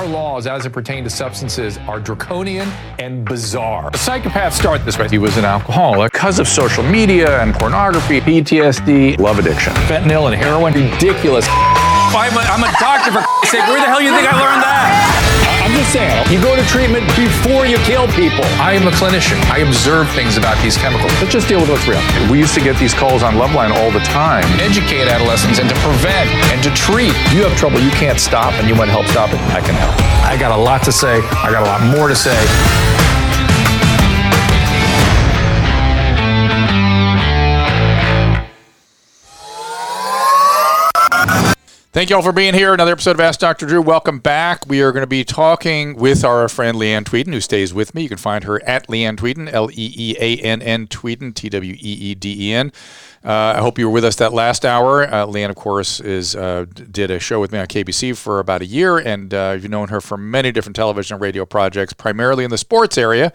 Our laws, as it pertains to substances, are draconian and bizarre. Psychopaths start this way. He was an alcoholic because of social media and pornography, PTSD, love addiction, fentanyl and heroin. Ridiculous. I'm a, I'm a doctor for sake. Where the hell you think I learned that? I'm just saying, you go to treatment before you kill people. I am a clinician. I observe things about these chemicals. Let's just deal with what's real. We used to get these calls on Loveline all the time. Educate adolescents and to prevent and to treat. You have trouble you can't stop and you want help stop it. I can help. I got a lot to say. I got a lot more to say. Thank you all for being here. Another episode of Ask Dr. Drew. Welcome back. We are going to be talking with our friend Leeann Tweeden, who stays with me. You can find her at Leeann Tweeden, L E E A N N Tweeden, T W E E D E N. Uh, I hope you were with us that last hour. Uh, Leeann, of course, is uh, did a show with me on KBC for about a year, and uh, you've known her for many different television and radio projects, primarily in the sports area.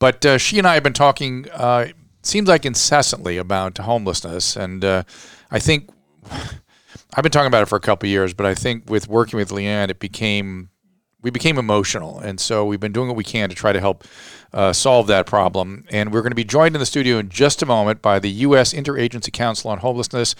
But uh, she and I have been talking, uh, seems like incessantly, about homelessness, and uh, I think. I've been talking about it for a couple years, but I think with working with Leeann, it became we became emotional, and so we've been doing what we can to try to help uh, solve that problem. And we're going to be joined in the studio in just a moment by the U.S. Interagency Council on Homelessness,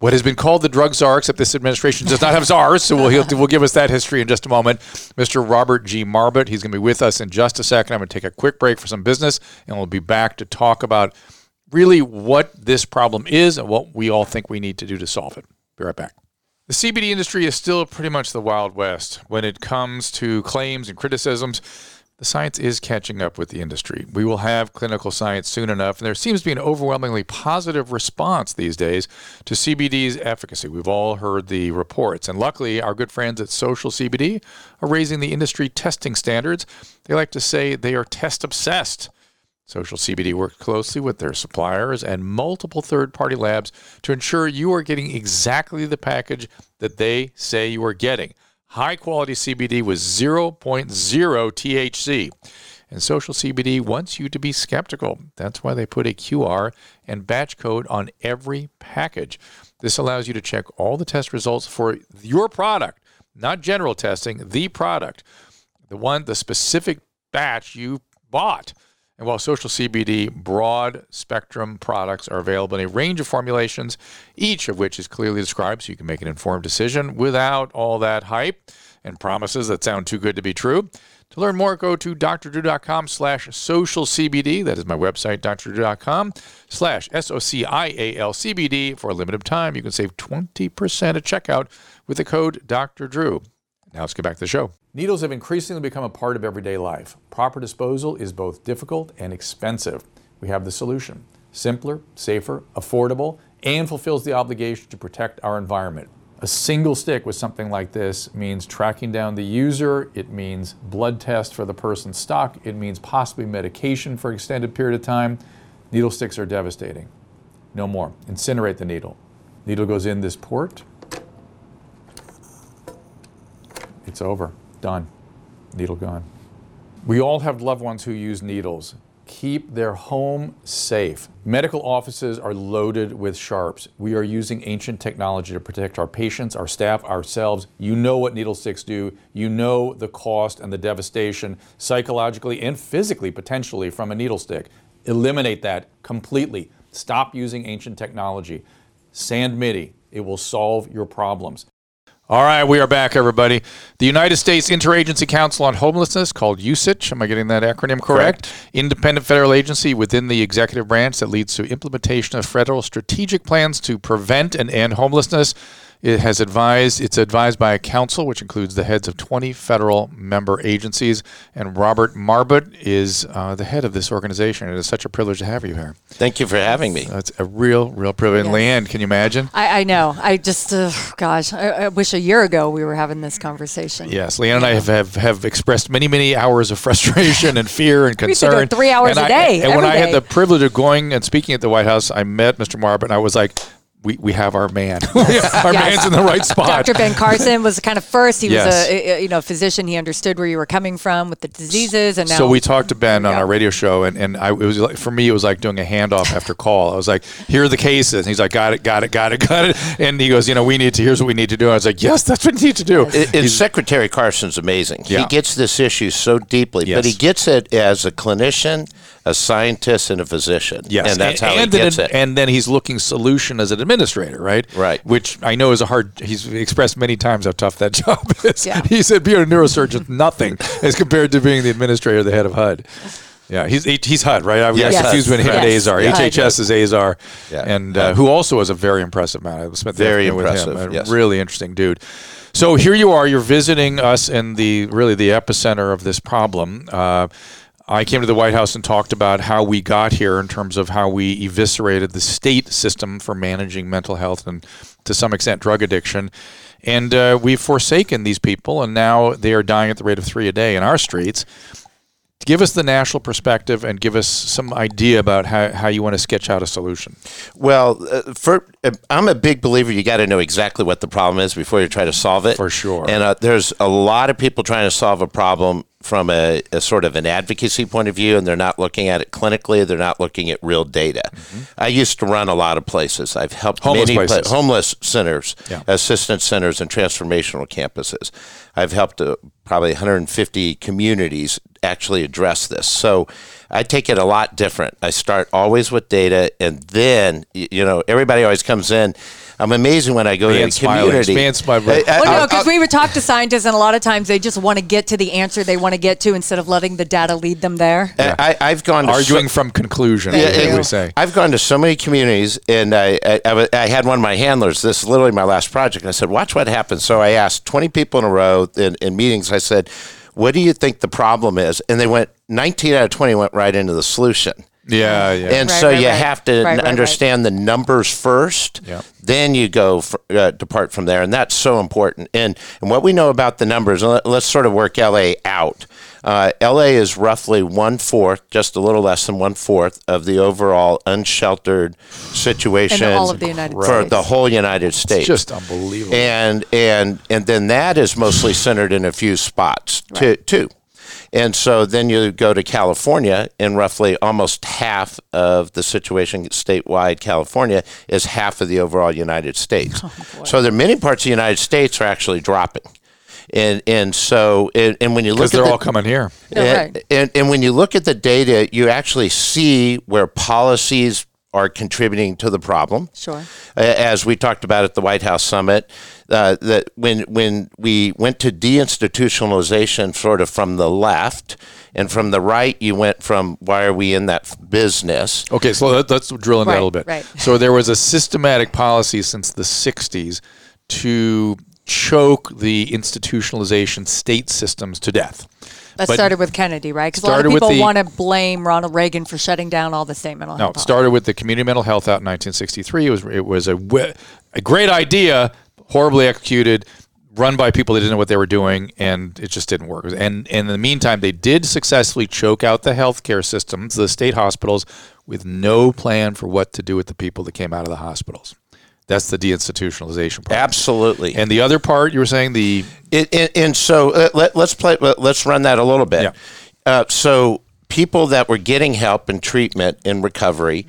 what has been called the drug czar, except this administration does not have czars, so we'll, we'll give us that history in just a moment. Mr. Robert G. Marbut, he's going to be with us in just a second. I'm going to take a quick break for some business, and we'll be back to talk about really what this problem is and what we all think we need to do to solve it. Be right back. The CBD industry is still pretty much the Wild West when it comes to claims and criticisms. The science is catching up with the industry. We will have clinical science soon enough, and there seems to be an overwhelmingly positive response these days to CBD's efficacy. We've all heard the reports, and luckily, our good friends at Social CBD are raising the industry testing standards. They like to say they are test obsessed. Social CBD works closely with their suppliers and multiple third party labs to ensure you are getting exactly the package that they say you are getting. High quality CBD with 0.0 THC. And Social CBD wants you to be skeptical. That's why they put a QR and batch code on every package. This allows you to check all the test results for your product, not general testing, the product, the one, the specific batch you bought. And while Social CBD broad spectrum products are available in a range of formulations, each of which is clearly described so you can make an informed decision without all that hype and promises that sound too good to be true. To learn more, go to drdrew.com slash social CBD. That is my website, drdrew.com slash S-O-C-I-A-L-C-B-D. For a limited time, you can save 20% at checkout with the code Dr. Drew. Now let's get back to the show. Needles have increasingly become a part of everyday life. Proper disposal is both difficult and expensive. We have the solution simpler, safer, affordable, and fulfills the obligation to protect our environment. A single stick with something like this means tracking down the user, it means blood test for the person's stock, it means possibly medication for an extended period of time. Needle sticks are devastating. No more. Incinerate the needle. Needle goes in this port. It's over. Done. Needle gone. We all have loved ones who use needles. Keep their home safe. Medical offices are loaded with sharps. We are using ancient technology to protect our patients, our staff, ourselves. You know what needle sticks do. You know the cost and the devastation psychologically and physically, potentially, from a needle stick. Eliminate that completely. Stop using ancient technology. Sand MIDI. It will solve your problems. All right, we are back, everybody. The United States Interagency Council on Homelessness, called USICH, am I getting that acronym correct? correct? Independent federal agency within the executive branch that leads to implementation of federal strategic plans to prevent and end homelessness. It has advised, it's advised by a council which includes the heads of 20 federal member agencies. And Robert Marbut is uh, the head of this organization. It is such a privilege to have you here. Thank you for having me. That's a real, real privilege. Yes. Leeann, can you imagine? I, I know. I just, uh, gosh, I, I, wish a year ago we were having this conversation. Yes, Leeann and I have, have, have expressed many, many hours of frustration and fear and concern. three hours and a day. and when I had the privilege of going and speaking at the White House, I met Mr. Marbut and I was like, we, we have our man. our Yes. man's in the right spot. Dr. Ben Carson was kind of first. He Yes. was a, a you know physician. He understood where you were coming from with the diseases, and now So we talked to Ben on Yeah. our radio show, and, and I, it was like, for me, it was like doing a handoff after call. I was like, "Here are the cases," and he's like, "Got it, got it, got it, got it." And he goes, "You know, we need to. Here's what we need to do." I was like, "Yes, that's what we need to do." It- it's Secretary Carson's amazing. Yeah. He gets this issue so deeply, Yes. but he gets it as a clinician, a scientist, and a physician. Yes, and that's how and he then, gets it. And then he's looking solution as an administrator, right? Right. Which I know is a hard. He's expressed many times how tough that job is. Yeah. He said being a neurosurgeon nothing as compared to being the administrator, the head of HUD. Yeah, he's he- he's HUD, right? I was Yes, confused when him and Yes. Azar. Yes. HHS is Azar, Yeah. and uh, who also was a very impressive man. I spent the Very afternoon with him. A yes. really interesting dude. So here you are. You're visiting us in the really the epicenter of this problem. Uh, I came to the White House and talked about how we got here in terms of how we eviscerated the state system for managing mental health and to some extent drug addiction. And uh, we've forsaken these people, and now they are dying at the rate of three a day in our streets. Give us the national perspective and give us some idea about how, how you want to sketch out a solution. Well, uh, for uh, I'm a big believer. You got to know exactly what the problem is before you try to solve it. For sure. And uh, there's a lot of people trying to solve a problem from a, a sort of an advocacy point of view, and they're not looking at it clinically. They're not looking at real data. I used to run a lot of places. I've helped Mm-hmm. Homeless many places. homeless centers, Yeah. assistance centers, and transformational campuses. I've helped uh, probably 150 communities actually address this. So I take it a lot different. I start always with data, and then you know everybody always comes in. I'm amazing when I go Man to a smiling. community. Man smiling. I- I- Well, no, because we would talk to scientists, and a lot of times they just want to get to the answer they want to get to instead of letting the data lead them there. I, I've gone to so- Arguing from conclusion, Thank as we say. I've gone to so many communities, and I, I, I, I had one of my handlers. This is literally my last project. And I said, "Watch what happens." So I asked 20 people in a row in, in meetings. I said, "What do you think the problem is?" And they went 19 out of 20 went right into the solution. Yeah, yeah. And Right, so right, you right. have to Right, right, right. understand the numbers first. Yeah. Then you go fr uh, depart from there, and that's so important. And and what we know about the numbers, let, let's sort of work LA out. Uh, LA is roughly one fourth, just a little less than one fourth of the overall unsheltered situation In all of the United for States. the whole United States. just unbelievable. And and and then that is mostly centered in a few spots too. too. And so then you go to California, and roughly almost half of the situation statewide, California is half of the overall United States. Oh, so there are many parts of the United States are actually dropping. And and so and, and when you look because at they're the, all coming here. Yeah, and, right. and, and when you look at the data, you actually see where policies are contributing to the problem. Sure. As we talked about at the White House summit, uh, that when when we went to deinstitutionalization, sort of from the left, and from the right, you went from why are we in that business? Okay, so let, let's drill into that a little bit. right. So there was a systematic policy since the 60s to choke the institutionalization state systems to death. That But- started with Kennedy, right? Because a lot of people want to blame Ronald Reagan for shutting down all the state mental No, health. it started with the Community Mental Health Act in 1963. It was it was a a great idea, horribly executed, run by people that didn't know what they were doing, and it just didn't work. And, and in the meantime, they did successfully choke out the healthcare systems, the state hospitals, with no plan for what to do with the people that came out of the hospitals. That's the deinstitutionalization part. Absolutely. And the other part, you were saying the It, and, and so uh, let, let's play. let- Let's run that a little bit. Yeah. Uh, so people that were getting help and treatment in recovery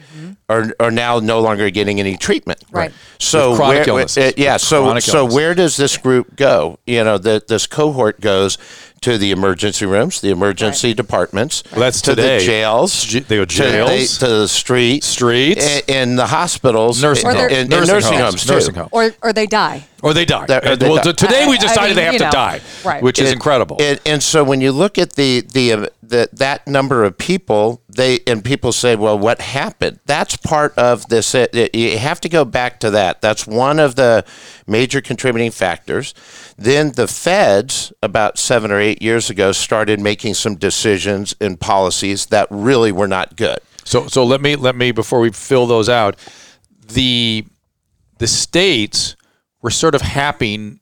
are, are now no longer getting any treatment. Mm-hmm. Right. So With chronic where, illnesses. uh, yeah. With So so illnesses. where does this group go? You know, the, this cohort goes to the emergency rooms, the emergency departments. Well, that's to today. the jails. J- they go to the- jails. to, the streets, Streets. and, and the hospitals, nursing and, homes, and- and nursing homes, too. nursing homes, Or, or they die. Or they die. They're- or they well, die. today we I- I decided mean, they have you to know, die, right. which is And- incredible. And, and so when you look at the the, uh, the that number of people, they and people say, "Well, what happened?" That's part of this. It, it- you have to go back to that. That's one of the major contributing factors. Then the feds, about seven or eight years ago, started making some decisions and policies that really were not good. So so let me let me before we fill those out, the the states were sort of happy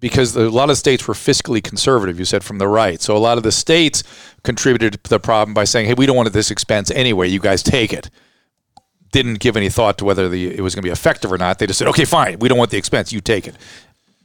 because a lot of states were fiscally conservative. You said from the right, so a lot of the states contributed to the problem by saying, "Hey, we don't want this expense anyway. You guys take it." didn't give any thought to whether the it was going to be effective or not. They just said, "Okay, fine. We don't want the expense. You take it."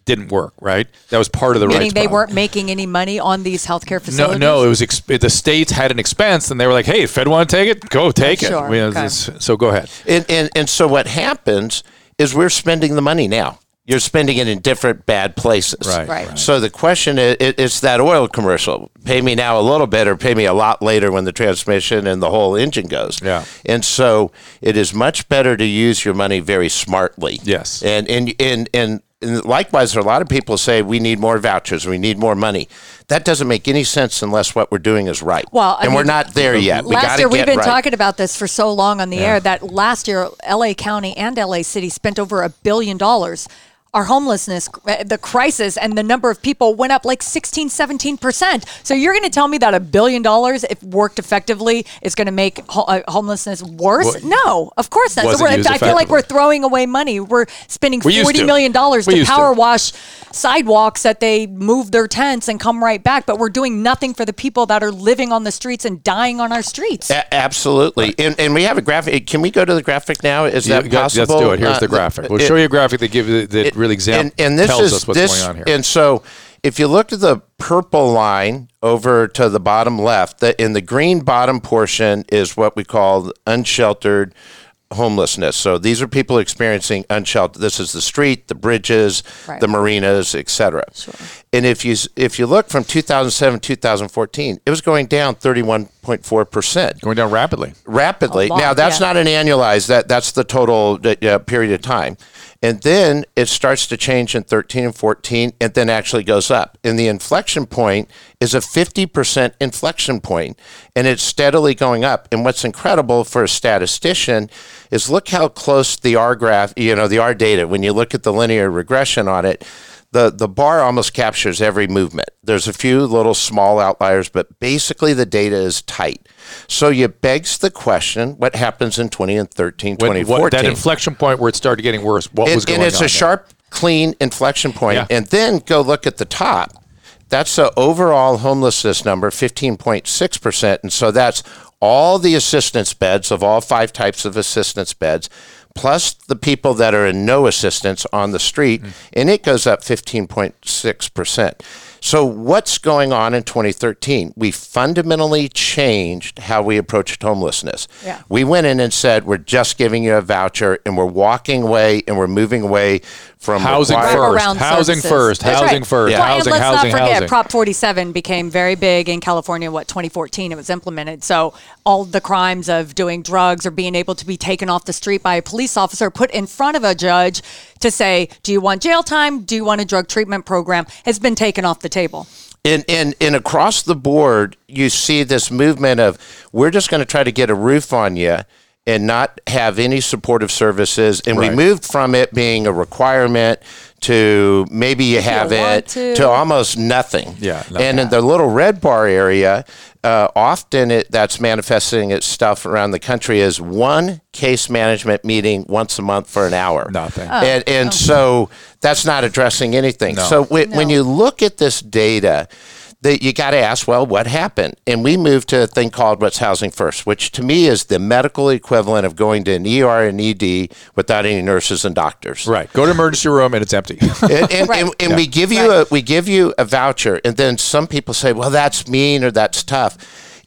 Didn't work, right? That was part of the Meaning they problem. weren't making any money on these healthcare No, facilities. no, no, it was exp- the states had an expense, and they were like, "Hey, Fed want to take it? Go take it." Sure, We- okay. So go ahead. And, and and so what happens is we're spending the money now. You're spending it in different bad places. Right, Right. right. So the question is, it, it's that oil commercial. Pay me now a little bit, or pay me a lot later when the transmission and the whole engine goes. Yeah. And so it is much better to use your money very smartly. Yes. And and and and. And likewise, a lot of people say we need more vouchers, we need more money. That doesn't make any sense unless what we're doing is right. Well, I and we're not there yet. We last gotta year we've been right. talking about this for so long on the air that last year LA County and LA City spent over a billion dollars. Our homelessness, uh, the crisis, and the number of people went up like 16, 17%. So you're going to tell me that a billion dollars, if worked effectively, is going to make ho- uh, homelessness worse? Well, no, of course not. So we're, I feel like we're throwing away money. We're spending We used forty to. million dollars We to used to. power wash sidewalks that they move their tents and come right back, but we're doing nothing for the people that are living on the streets and dying on our streets. A- absolutely, and, and we have a graphic. Can we go to the graphic now? Is Yeah, that possible? Let's do it. Here's Uh, the graphic. We'll it- show you a graphic that give that it- really exam- and, and this tells is us what's this, going on here. And so, if you look at the purple line over to the bottom left, the, in the green bottom portion is what we call unsheltered homelessness. So these are people experiencing unsheltered. This is the street, the bridges, Right. the marinas, etc. And if you if you look from 2007 2014, it was going down 31.4 percent going down rapidly. rapidly. A lot, now that's yeah. not an annualized. That that's the total uh, period of time, and then it starts to change in 13 and 14, and then actually goes up. And the inflection point is a 50 percent inflection point, and it's steadily going up. And what's incredible for a statistician is look how close the R graph, you know, the R data. When you look at the linear regression on it. The, the bar almost captures every movement. There's a few little small outliers, but basically the data is tight. So you begs the question, what happens in 20 and 13, 2014? what, that inflection point where it started getting worse. What and, was going on? and it's on a there? sharp, clean inflection point. Yeah. And then go look at the top. That's the overall homelessness number, 15.6%. And so that's all the assistance beds of all five types of assistance beds, plus the people that are in no assistance on the street. Mm. And it goes up 15.6%. So, what's going on in 2013? We fundamentally changed how we approached homelessness. Yeah. We went in and said, We're just giving you a voucher and we're walking away and we're moving away from Housing required- first. Wraparound Housing services. first. That's Housing right. first. Yeah. Well, Housing, and let's housing, not forget, housing. Prop 47 became very big in California. What 2014 it was implemented. So all the crimes of doing drugs or being able to be taken off the street by a police officer, put in front of a judge to say, "Do you want jail time? Do you want a drug treatment program?" has been taken off the table. And, and, and across the board, you see this movement of we're just going to try to get a roof on you and not have any supportive services. And Right. we moved from it being a requirement to maybe you have want it to. almost nothing. Yeah, no. and in the little red bar area, uh, often it, that's manifesting its stuff around the country as one case management meeting once a month for an hour. Nothing. Oh. And, and so that's not addressing anything. No. So when, when you look at this data, that you got to ask, well, what happened? And we moved to a thing called what's housing first, which to me is the medical equivalent of going to an ER and ED without any nurses and doctors. Right. Go to emergency room and it's empty. And, and, Right. and, and we give you a we give you a voucher, and then some people say, well, that's mean or that's tough.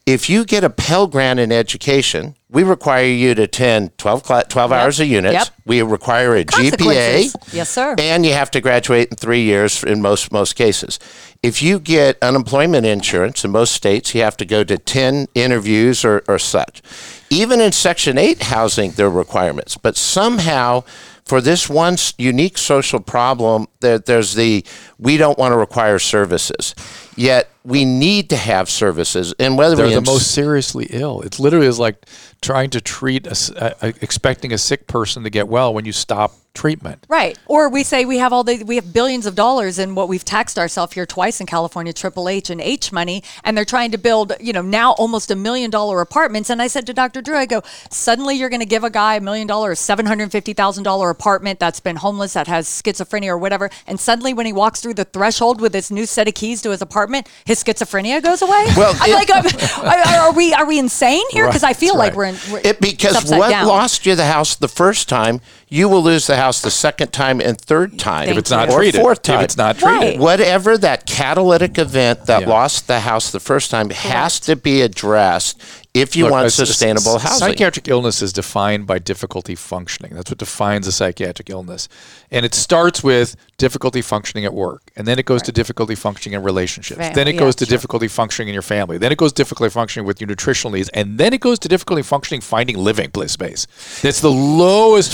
If you get a Pell Grant in education, we require you to attend 12, cla 12 hours a unit. Yep. We require a GPA. Yes, sir. And you have to graduate in three years in most most cases. If you get unemployment insurance in most states, you have to go to 10 interviews or, or such. Even in Section 8 housing, there are requirements. But somehow, for this one unique social problem, there, there's the we don't want to require services. Yet we need to have services. And whether They're we the most seriously ill. It literally is like trying to treat a, a- expecting a sick person to get well when you stop treatment. Right. Or we say we have all the we have billions of dollars in what we've taxed ourselves here twice in California, Triple H and H money, and they're trying to build, you know, now almost a million dollar apartments. And I said to Dr. Drew, I go, suddenly you're going to give a guy a million dollar, seven hundred fifty thousand dollar apartment that's been homeless, that has schizophrenia or whatever, and suddenly when he walks through the threshold with his new set of keys to his apartment, his schizophrenia goes away. Well, I'm it- like, um, are, are we are we insane here? Because I feel like right. we're We're, It, because what down. lost you the house the first time, you will lose the house the second time and third time. If it's not or treated. fourth If time. it's not Right. treated. Whatever that catalytic event that Yeah. lost the house the first time has to be addressed if you Look, want sustainable a- housing. Psychiatric illness is defined by difficulty functioning. That's what defines a psychiatric illness. And it starts with difficulty functioning at work. And then it goes to difficulty functioning in relationships. Family, then it yeah, goes to sure. difficulty functioning in your family. Then it goes to difficulty functioning with your nutritional needs. And then it goes to difficulty functioning finding living place space. That's the lowest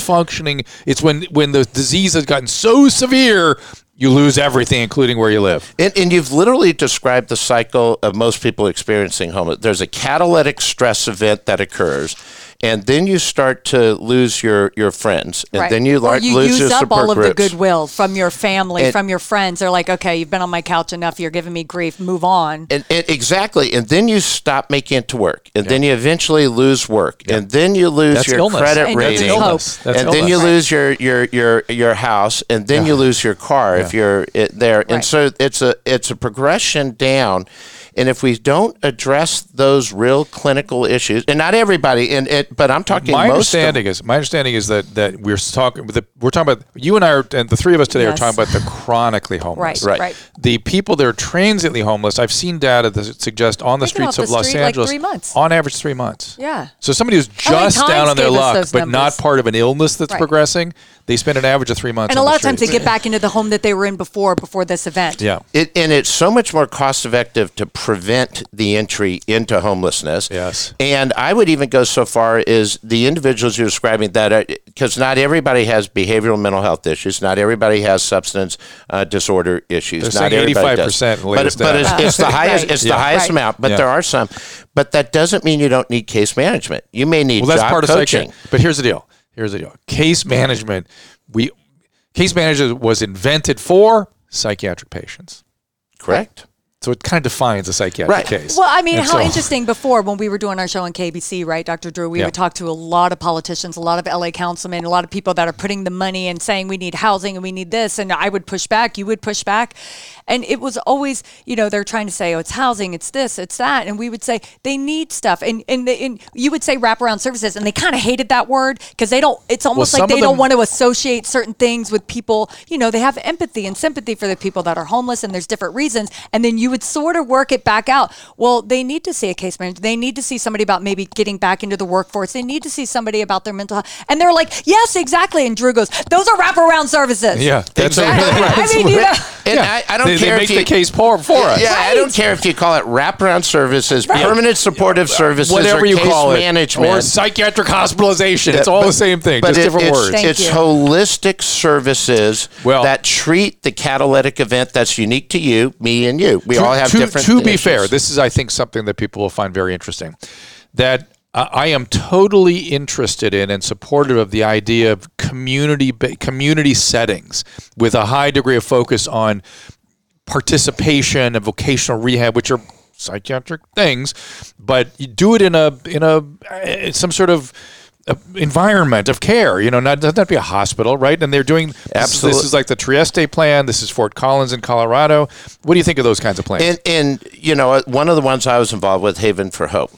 It's when, when the disease has gotten so severe, you lose everything, including where you live. And, and you've literally described the cycle of most people experiencing homeless. There's a catalytic stress event that occurs, and then you start to lose your, your friends, and Right. then you, or lar- you lose use your up all of groups. the goodwill from your family, And- from your friends. They're like, okay, you've been on my couch enough. You're giving me grief. Move on. And, and exactly, and then you stop making it to work, and then you eventually lose work, and then you lose That's your illness. credit And rating, that's illness. And then you lose your, your your your house, and then you lose your car if you're it, there. And Right. so it's a it's a progression down. And if we don't address those real clinical issues, and not everybody, and it, but I'm talking my most of- understanding is my understanding is that that we're talking we're talking about you and I are, and the three of us today Yes. are talking about the chronically homeless. Right, Right. right. The people that are transiently homeless, I've seen data that suggest on the They get streets of the Los street like Angeles, three months. on average, three months. Yeah. So somebody who's LA just down on their luck, those but not part of an illness that's Right. progressing, they spend an average of three months. And a lot the of times they get back into the home that they were in before, before this event. Yeah. It, and it's so much more cost effective to prevent the entry into homelessness. Yes. And I would even go so far as the individuals you're describing that, because not everybody has behavioral mental health issues, not everybody has substance uh, disorder issues. They're not saying everybody does. 85% in the But, but it's, it's the highest. Right. It's the highest Right. amount. But Yeah. there are some. But that doesn't mean you don't need case management. You may need Well, that's job part of coaching. psychiatry. But here's the deal. Here's the deal. Case management. We case management was invented for psychiatric patients. Correct. So it kind of defines a psychiatric Right. case. Well, I mean, And how so- interesting before when we were doing our show on KBC, right, Dr. Drew? We Yeah. would talk to a lot of politicians, a lot of LA councilmen, a lot of people that are putting the money and saying we need housing and we need this. And I would push back, you would push back. And it was always, you know, they're trying to say, oh, it's housing, it's this, it's that. And we would say they need stuff. And and, they, and you would say wraparound services. And they kind of hated that word because they don't, it's almost some like of they don't want to associate certain things with people. You know, they have empathy and sympathy for the people that are homeless and there's different reasons. And then you would sort of work it back out. Well, they need to see a case manager. They need to see somebody about maybe getting back into the workforce. They need to see somebody about their mental health. And they're like, yes, exactly. And Drew goes, those are wraparound services. yeah, that's Exactly. I mean, you know, And I, I don't they, care they if make you, the case for, for us. Yeah, I don't care if you call it wraparound services, permanent supportive services, Whatever or you case call it, management, or psychiatric hospitalization. It's all but- the same thing, but just it- different it's, words. Thank it's you. holistic services Well- that treat the catalytic event that's unique to you, me, and you. We all have to, different. To be issues. fair, this is, I think, something that people will find very interesting. That uh, I am totally interested in and supportive of the idea of community community settings with a high degree of focus on participation and vocational rehab, which are psychiatric things, but you do it in a in a uh, some sort of uh, environment of care. You know, not doesn't to be a hospital, right? And they're doing this is- This is like the Trieste plan. This is Fort Collins in Colorado. What do you think of those kinds of plans? And, and you know, one of the ones I was involved with, Haven for Hope,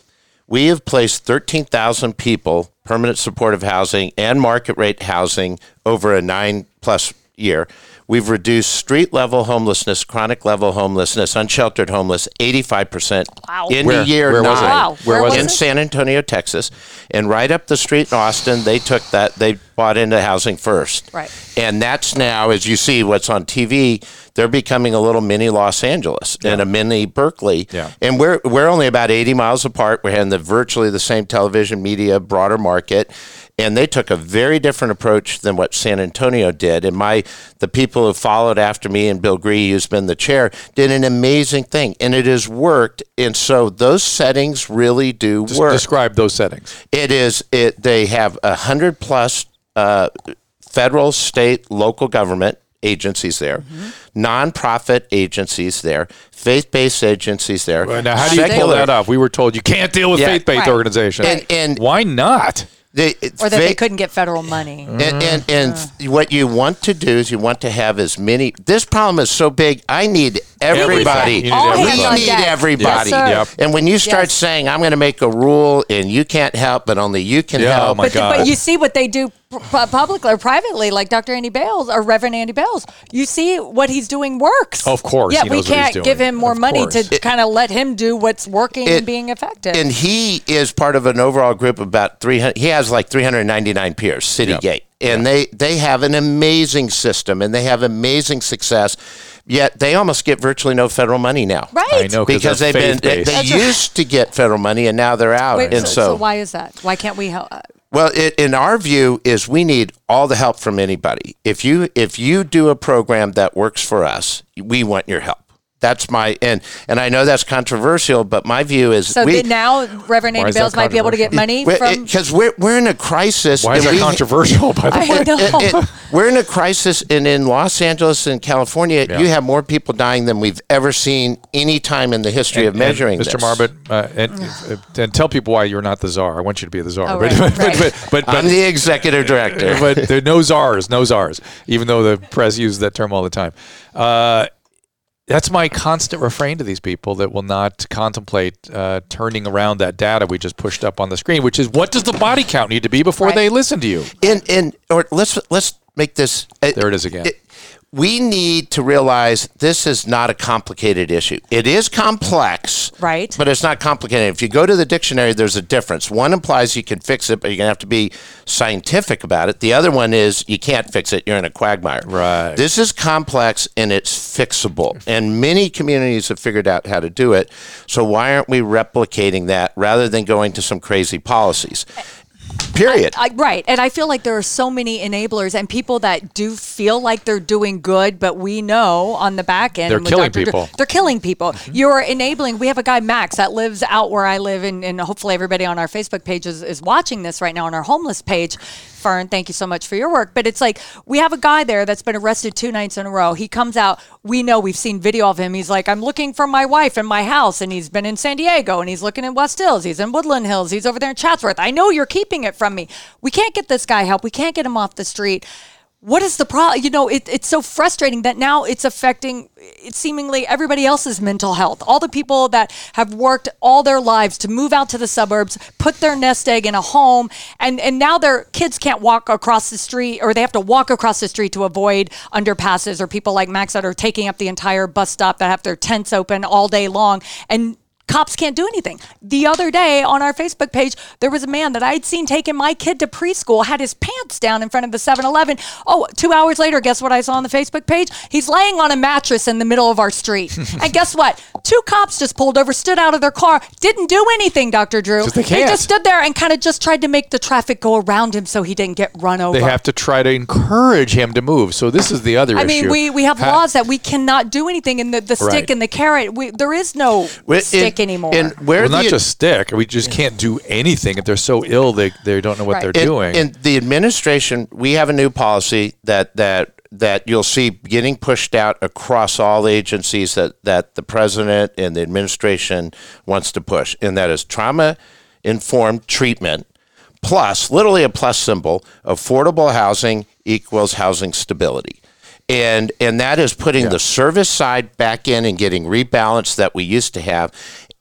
we have placed 13,000 people, permanent supportive housing and market rate housing over a nine plus year. We've reduced street level homelessness, chronic level homelessness, unsheltered homeless, 85% Wow. in Where- the year where was it? Wow. Where was in it? San Antonio, Texas. And right up the street in Austin, they took that, they bought into housing first. Right. And that's now, as you see what's on TV, they're becoming a little mini Los Angeles and a mini Berkeley. Yeah. And we're we're only about 80 miles apart. We're in the virtually the same television media, broader market. And they took a very different approach than what San Antonio did. And my the people who followed after me and Bill Greehey, who's been the chair, did an amazing thing. And it has worked. And so those settings really do Just work. describe those settings. It is it. They have a hundred plus uh, federal, state, local government agencies there, nonprofit agencies there, faith-based agencies there. Now, how do you pull that off? We were told you can't deal with Yeah. faith-based Right. organizations. And- and- why not? They, or that they couldn't get federal money. And and, and mm-hmm. what you want to do is you want to have as many. This problem is so big. I need everybody. You need All hands on We need deck. everybody. Yes, sir. And when you start Yes. saying, "I'm going to make a rule and you can't help, but only you can Yeah, oh help," my But, God. but you see what they do pu- pu- publicly or privately, like Dr. Andy Bales or Reverend Andy Bales. You see what he's doing works. Of course, Yeah, he we knows what he's can't doing. give him more Of money course. to kind of let him do what's working It- and being effective. and he is part of an overall group of about 300 he has like 399 peers citygate and they they have an amazing system and they have amazing success yet they almost get virtually no federal money now right. I know because they're they've been they, they That's right. used to get federal money and now they're out Wait, and so, so, so why is that? Why can't we help? uh, well it, in our view is we need all the help from anybody if you if you do a program that works for us we want your help that's my and and I know that's controversial, but my view is So we, that now Reverend Why Andy is Bales might be able to get money from. because we're, we're in a crisis. Why is that we- controversial? By the way, I know. it- it- we're in a crisis, and in Los Angeles and California, Yeah. you have more people dying than we've ever seen any time in the history of measuring Mr. this. Marbut, uh, and, uh, and tell people why you're not the czar. I want you to be the czar. Oh, but, right, but, right. but, but, but, I'm the executive director. but there are no czars, no czars, even though the press uses that term all the time. Uh, that's my constant refrain to these people that will not contemplate uh, turning around that data we just pushed up on the screen, which is what does the body count need to be before Right. they listen to you? and and or let's let's make this. uh, There it is again. We need to realize this is not a complicated issue. It is complex, Right. But it's not complicated. If you go to the dictionary, there's a difference. One implies you can fix it, but you're gonna have to be scientific about it. The other one is you can't fix it. You're in a quagmire. Right. This is complex and it's fixable, and many communities have figured out how to do it. So why aren't we replicating that rather than going to some crazy policies? Period. I, right. And I feel like there are so many enablers and people that do feel like they're doing good, but we know on the back end They're killing Dr. Dr- people. They're killing people. Mm-hmm. You're enabling. We have a guy, Max, that lives out where I live, and, and hopefully everybody on our Facebook page is, is watching this right now on our homeless page. Fern, thank you so much for your work. But it's like we have a guy there that's been arrested two nights in a row. He comes out. We know we've seen video of him. He's like, I'm looking for my wife in my house, and he's been in San Diego, and he's looking in West Hills. He's in Woodland Hills. He's over there in Chatsworth. I know you're keeping it from me. We can't get this guy help. We can't get him off the street. What is the problem? You know, it, it's so frustrating that now it's affecting it seemingly everybody else's mental health. All the people that have worked all their lives to move out to the suburbs, put their nest egg in a home, and, and now their kids can't walk across the street or they have to walk across the street to avoid underpasses or people like Max that are taking up the entire bus stop that have their tents open all day long. And cops can't do anything. The other day on our Facebook page, there was a man that I'd seen taking my kid to preschool, had his pants down in front of the 7 Eleven. Oh, two hours later, guess what I saw on the Facebook page? He's laying on a mattress in the middle of our street. and guess what? Two cops just pulled over, stood out of their car, didn't do anything, Dr. Drew. they can't. just stood there and kind of just tried to make the traffic go around him so he didn't get run over. They have to try to encourage him to move. So this is the other issue. I issue. mean, we, we have Ha- laws that we cannot do anything, and the, the stick Right. and the carrot, we, there is no Well, stick and- anymore. And where Well, the, not just stick. We just can't do anything. If they're so ill, they, they don't know what Right. they're and, doing. And the administration, we have a new policy that that that you'll see getting pushed out across all agencies that that the president and the administration wants to push, and that is trauma informed treatment plus literally a plus symbol affordable housing equals housing stability and and that is putting the service side back in and getting rebalanced that we used to have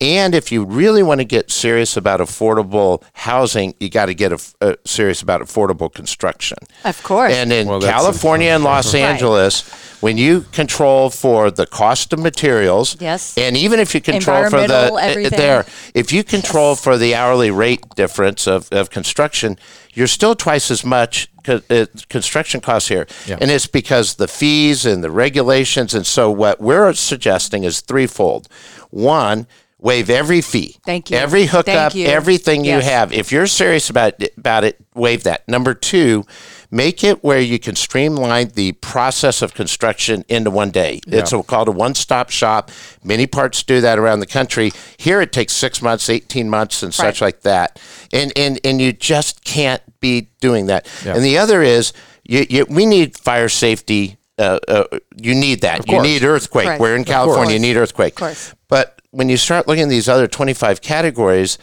and if you really want to get serious about affordable housing you got to get a, uh, serious about affordable construction Of course. and in Well, california and los Right. angeles when you control for the cost of materials Yes. and even if you control for the Environmental, uh, everything. there if you control for the hourly rate difference of, of construction, you're still twice as much uh, construction costs here. Yeah. And it's because the fees and the regulations. And so what we're suggesting is threefold. One, waive every fee. Thank you. Every hookup, you. everything you have. If you're serious about it, about it, waive that. Number two, make it where you can streamline the process of construction into one day. It's a, called a one-stop shop. Many parts do that around the country. Here, it takes six months, eighteen months, and such like that. And and and you just can't be doing that. Yeah. And the other is You, you, we need fire safety. Uh, uh, you need that. You need earthquake. Correct. We're in California. You need earthquake. Of course. But when you start looking at these other 25 categories,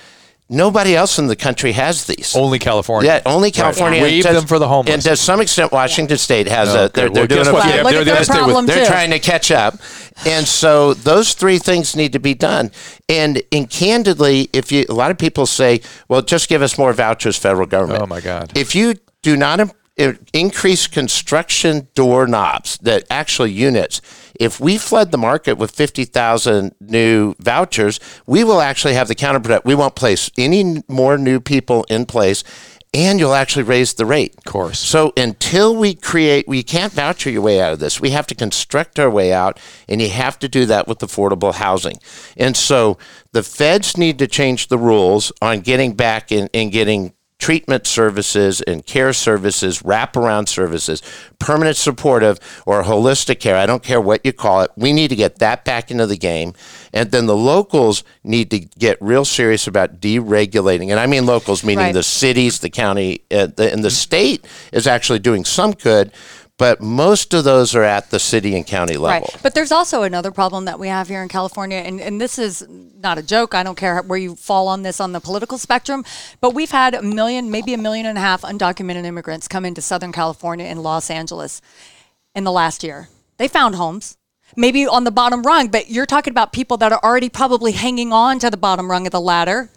nobody else in the country has these. Only California. Yeah, only California. Right. Waive And to- them for the homeless. And to some extent, Washington State has a. They're, they're doing a few- Yeah, they're- they're- they're- they're trying to catch up. And so those three things need to be done. And and candidly, if you a lot of people say, well, just give us more vouchers, federal government. Oh, my God. If you do not increase construction doorknobs, that actual units, if we flood the market with 50,000 new vouchers, we will actually have the counterproduct. We won't place any more new people in place. And you'll actually raise the rate. Of course. So until we create, we can't voucher your way out of this. We have to construct our way out, and you have to do that with affordable housing. And so the feds need to change the rules on getting back in and getting treatment services and care services, wraparound services, permanent supportive or holistic care. I don't care what you call it. We need to get that back into the game. And then the locals need to get real serious about deregulating. And I mean locals, meaning Right. the cities, the county, uh, the, and the state is actually doing some good, but most of those are at the city and county level. Right. But there's also another problem that we have here in California, and, and this is not a joke. I don't care where you fall on this on the political spectrum, but we've had a million, maybe a million and a half undocumented immigrants come into Southern California and Los Angeles in the last year. They found homes. Maybe on the bottom rung, but you're talking about people that are already probably hanging on to the bottom rung of the ladder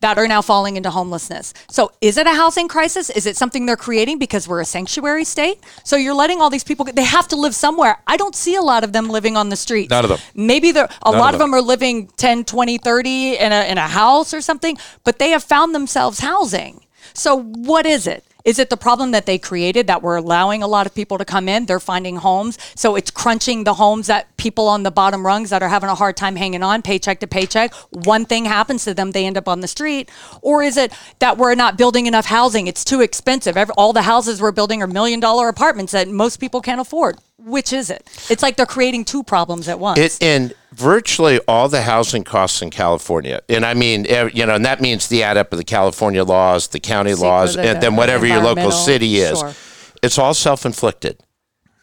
that are now falling into homelessness. So is it a housing crisis? Is it something they're creating because we're a sanctuary state? So you're letting all these people they have to live somewhere. I don't see a lot of them living on the streets. None of them. Maybe they're a None lot of of them are living 10, 20, 30 in a in a house or something, but they have found themselves housing. So what is it? Is it the problem that they created that we're allowing a lot of people to come in? They're finding homes. So it's crunching the homes that people on the bottom rungs that are having a hard time hanging on paycheck to paycheck. One thing happens to them, they end up on the street. Or is it that we're not building enough housing? It's too expensive. Every, all the houses we're building are million dollar apartments that most people can't afford. Which is it? It's like they're creating two problems at once. It, and virtually all the housing costs in California, and I mean, eh, you know, and that means the add up of the California laws, the county laws, the- and then the whatever your local city is. sure. It's all self inflicted.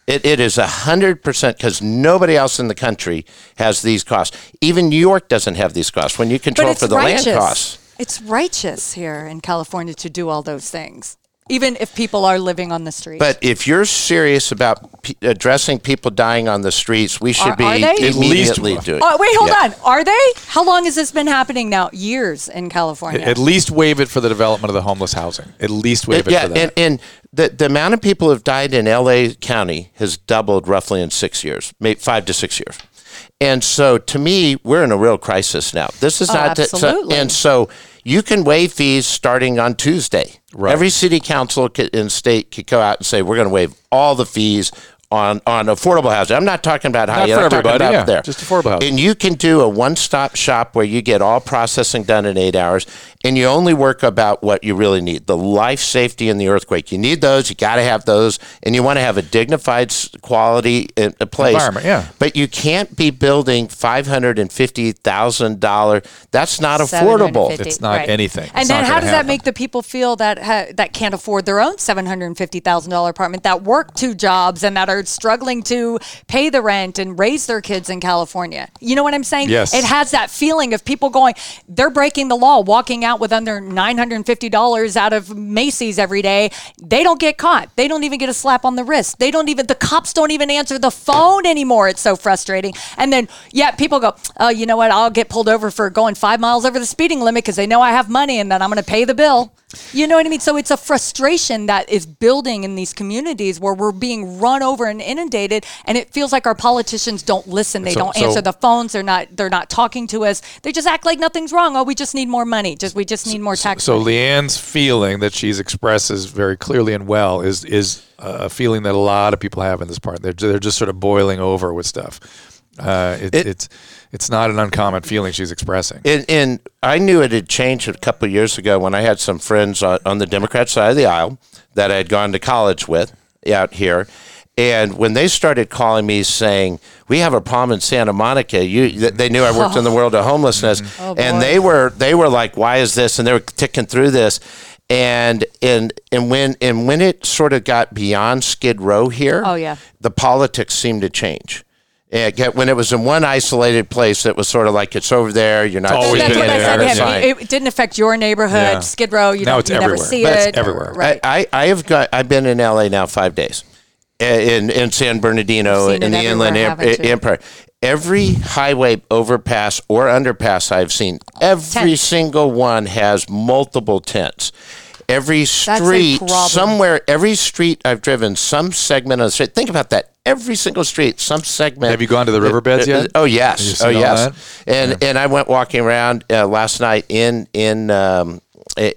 It, it is a hundred percent because nobody else in the country has these costs. Even New York doesn't have these costs. When you control for the righteous. land costs, It's righteous here in California to do all those things, even if people are living on the street. but if you're serious about p- addressing people dying on the streets, we should Are- be are they? Immediately doing. Oh, wait, hold Yeah. on. Are they? How long has this been happening now? Years in California. At least waive it for the development of the homeless housing. At least waive it yeah, for that. and, and the, the amount of people who have died in LA County has doubled roughly in six years, maybe five to six years. And so to me, we're in a real crisis now. This is Oh, not that- so- absolutely. and so you can waive fees starting on Tuesday. Right. Every city council in state could go out and say, we're going to waive all the fees on, on affordable housing. I'm not talking about high Not end, for I'm talking everybody, about yeah, there. just affordable housing. And you can do a one stop shop where you get all processing done in eight hours and you only work about what you really need the life safety and the earthquake. You need those, you got to have those, and you want to have a dignified quality in, a place. Environment, yeah. But you can't be building $550,000. That's not affordable. It's not anything. And It's then how gonna does that make the people feel that ha- that can't afford their own seven hundred and fifty thousand dollar apartment, that work two jobs, and that are struggling to pay the rent and raise their kids in California? You know what I'm saying? Yes. It has that feeling of people going, they're breaking the law, walking out with under nine hundred and fifty dollars out of Macy's every day. They don't get caught. They don't even get a slap on the wrist. They don't even. The cops don't even answer the phone anymore. It's so frustrating. And then yeah, people go, oh, you know what? I'll get pulled over for going five miles over the speeding limit because they know I have money and that I'm going to pay the bill. You know what I mean? So it's a frustration that is building in these communities where we're being run over and inundated, and it feels like our politicians don't listen. They So- don't so- answer the phones. They're not. They're not talking to us. They just act like nothing's wrong. Oh, we just need more money. Just we just need more tax. So money. Leeann's feeling that she's expresses very clearly and well is is a feeling that a lot of people have in this part. They're they're just sort of boiling over with stuff. Uh, it, It- it's it's not an uncommon feeling she's expressing. And, and I knew it had changed a couple of years ago when I had some friends on, on the Democrat side of the aisle that I had gone to college with out here. And when they started calling me saying, "We have a problem in Santa Monica," you they knew I worked in the world of homelessness, Oh, and they were they were like, "Why is this?" And they were ticking through this, and and and when and when it sort of got beyond Skid Row here, Oh, yeah. the politics seemed to change. And get- when it was in one isolated place, it was sort of like it's over there. You're not always seeing That's been what I said. Yeah, it, it didn't affect your neighborhood, Yeah. Skid Row. You, Now don't, it's you never see But it's it. everywhere. Right. I, I have got. I've been in LA now five days, uh, in in San Bernardino in the Inland everywhere, Em- haven't you? Empire. Every highway overpass or underpass I've seen, every Tents. single one has multiple tents. Every street, somewhere, every street I've driven, some segment of the street. Think about that. Every single street, some segment. Have you gone to the riverbeds yet? Oh yes, oh yes. that? And and I went walking around uh, last night in in um,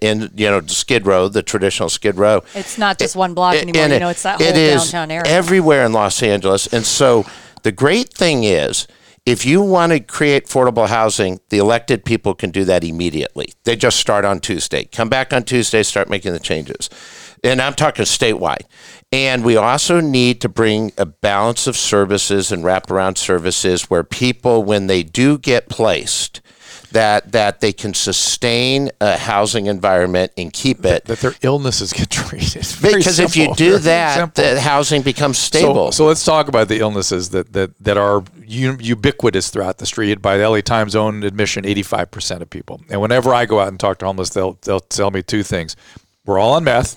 in you know Skid Row, the traditional Skid Row. It's not just one block It- anymore. and You know, it's that whole it is downtown area. everywhere in Los Angeles. And so the great thing is, if you want to create affordable housing, the elected people can do that immediately. They just start on Tuesday. Come back on Tuesday, start making the changes. And I'm talking statewide. And we also need to bring a balance of services and wraparound services where people, when they do get placed, that that they can sustain a housing environment and keep it. that their illnesses get treated. Because if you do that, simple. the housing becomes So, stable. so let's talk about the illnesses that, that, that are ubiquitous throughout the street. By the LA Times' own admission, 85% of people. And whenever I go out and talk to homeless, they'll, they'll tell me two things. We're all on meth,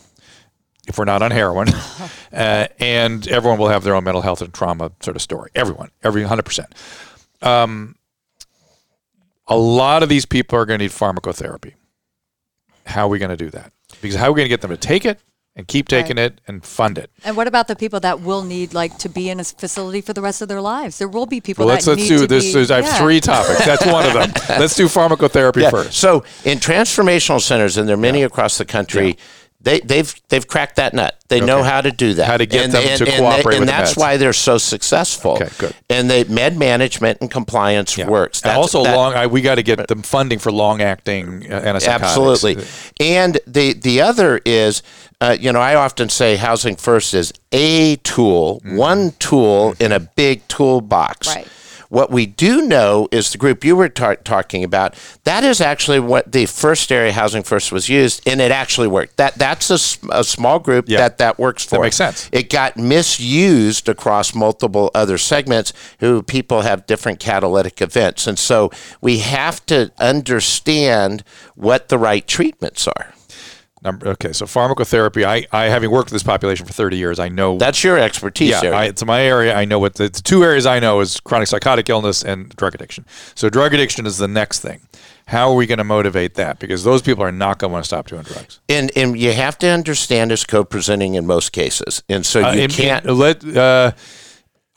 if we're not on heroin, uh, and everyone will have their own mental health and trauma sort of story. Everyone, every 100%. Um, a lot of these people are going to need pharmacotherapy. How are we going to do that? Because how are we going to get them to take it and keep taking it and fund it? And what about the people that will need like to be in a facility for the rest of their lives? There will be people Well, let's that let's need do to this. be, is- I have yeah. three topics. That's one of them. Let's do pharmacotherapy Yeah. first. So in transformational centers, and there are many across the country, they, they've they've cracked that nut. They know how to do that. How to get and, them and, to and cooperate they, and with the that's meds. why they're so successful. Okay, good. And they med management and compliance Yeah. works. That's- also, that- long. I, we got to get them funding for long-acting uh, antipsychotics. Absolutely. And the the other is, uh, you know, I often say housing first is a tool, Mm-hmm. one tool in a big toolbox. Right. What we do know is the group you were ta- talking about. That is actually what the first area housing first was used, and it actually worked. That that's a small group Yeah. that that works for. That makes sense. It got misused across multiple other segments who people have different catalytic events. And so we have to understand what the right treatments are. Number, okay, so pharmacotherapy. I, I having worked with this population for 30 years, I know That's your expertise yeah. I, it's my area. I know what the, the two areas I know is chronic psychotic illness and drug addiction. So drug addiction is the next thing. How are we going to motivate that? Because those people are not going to want to stop doing drugs. and and you have to understand it's co-presenting in most cases. And so you Uh, can't let. Uh,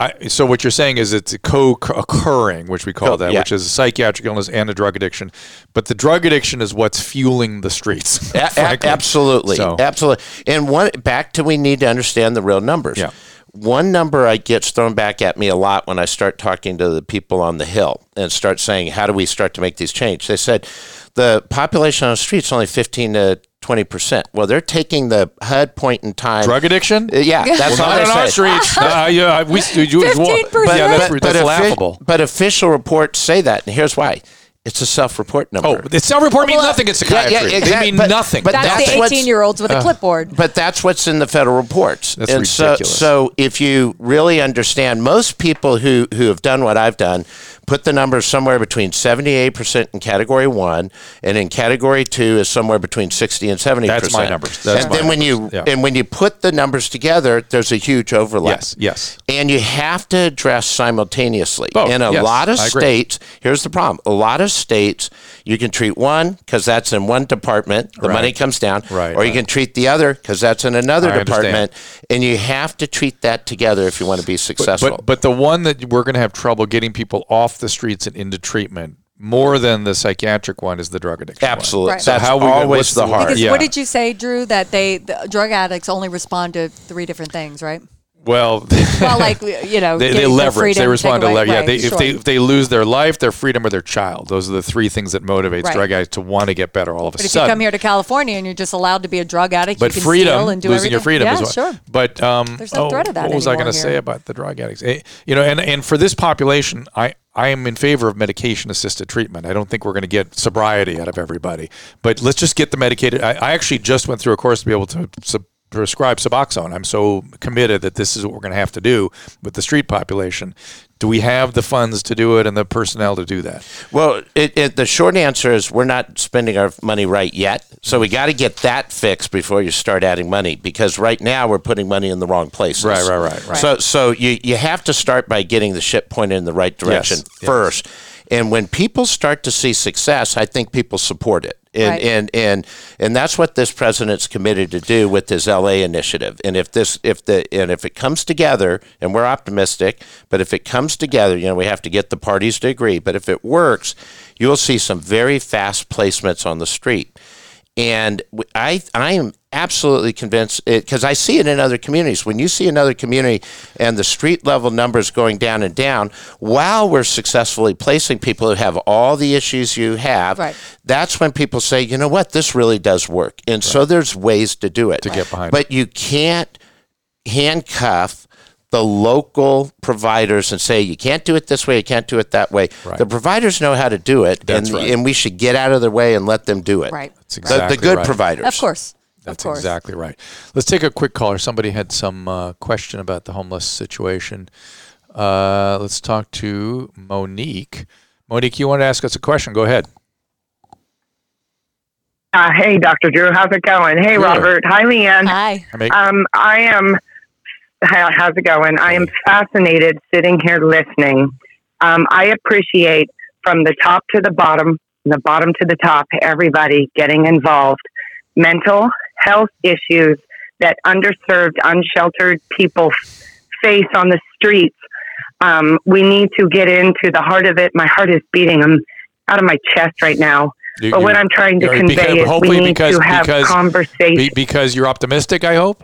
I, so what you're saying is it's co-occurring, which we call Co- that, yeah. which is a psychiatric illness and a drug addiction. But the drug addiction is what's fueling the streets. A- a- absolutely, So- absolutely. And one back to we need to understand the real numbers. Yeah. One number I gets thrown back at me a lot when I start talking to the people on the hill and start saying, "How do we start to make these change?" They said, "The population on the streets only fifteen to twenty percent." Well, they're taking the HUD point in time. drug addiction. Uh, yeah, that's Well, how not they on our streets. Uh, yeah, we, we, you, 15%. Yeah, that's, but, that's but offi- laughable. but official reports say that, and here's why: it's a self-report number. Oh, the self-report means Well, nothing in yeah, psychiatry. yeah, exact- They mean but- nothing. but That's, That's the 18 year olds with a clipboard. But that's what's in the federal reports. That's and ridiculous. So, so if you really understand, most people who, who have done what I've done put the numbers somewhere between 78% in category one, and in category two is somewhere between 60 and 70%. That's my numbers. That's and my then when you. Yeah. and when you put the numbers together, there's a huge overlap. yes, yes. And you have to address simultaneously. Both, in a yes, lot of states, here's the problem. A lot of states, you can treat one because that's in one department, the Right. money comes down. Right, Or you right. can treat the other because that's in another I understand. department. And you have to treat that together if you want to be successful. But but the one that we're going to have trouble getting people off the streets and into treatment more than the psychiatric one is the drug addiction. Absolutely. Right. So That's how we always the the- hard. Because Yeah. what did you say, Drew? That they the drug addicts only respond to three different things, right? Well, Well, like you know, they, they leverage. They respond to away- leverage. Yeah, right, they, if they if they lose their life, their freedom, or their child, those are the three things that motivates Right. drug addicts to want to get better all of a But if you sudden. come here to California and you're just allowed to be a drug addict, but you can freedom, steal and do losing your everything. freedom yeah, is what. sure. But um, There's no oh, threat of that What was I going to say about the drug addicts? Eh, you know, and and for this population, I I am in favor of medication assisted treatment. I don't think we're going to get sobriety out of everybody, but let's just get the medicated. I, I actually just went through a course to be able to prescribe Suboxone. I'm so committed that this is what we're going to have to do with the street population. Do we have the funds to do it and the personnel to do that? Well, it, it, the short answer is we're not spending our money right yet. So we got to get that fixed before you start adding money because right now we're putting money in the wrong places. Right, right, right, right. So, so you, you have to start by getting the ship pointed in the right direction Yes, yes. And when people start to see success, I think people support it. And, Right. and and and that's what this president's committed to do with his LA initiative. And if this if the and if it comes together, and we're optimistic, but if it comes together, you know, we have to get the parties to agree. But if it works, you'll see some very fast placements on the street. And I, I am absolutely convinced because I see it in other communities. When you see another community and the street level numbers going down and down, while we're successfully placing people who have all the issues you have, Right. that's when people say, you know what, this really does work. And so there's ways to do it. To get behind But you can't handcuff the local providers and say you can't do it this way, you can't do it that way. Right. The providers know how to do it, That's and right. and we should get out of their way and let them do it. Right. That's The- exactly the, good right. providers. Of course. That's of course. exactly right. Let's take a quick caller. Somebody had some uh, question about the homeless situation. Uh, let's talk to Monique. Monique, you want to ask us a question? Go ahead. Uh, hey, Dr. Drew, how's it going? Hey, Good. Robert. Hi, Leeann. Hi. Um, I am. How, how's it going? I am fascinated sitting here listening. Um, I appreciate from the top to the bottom, the bottom to the top, everybody getting involved. Mental health issues that underserved, unsheltered people face on the streets. Um, we need to get into the heart of it. My heart is beating. I'm out of my chest right now. You- But what I'm trying to convey because- is hopefully we need because- to have because- conversation. be, because you're optimistic, I hope.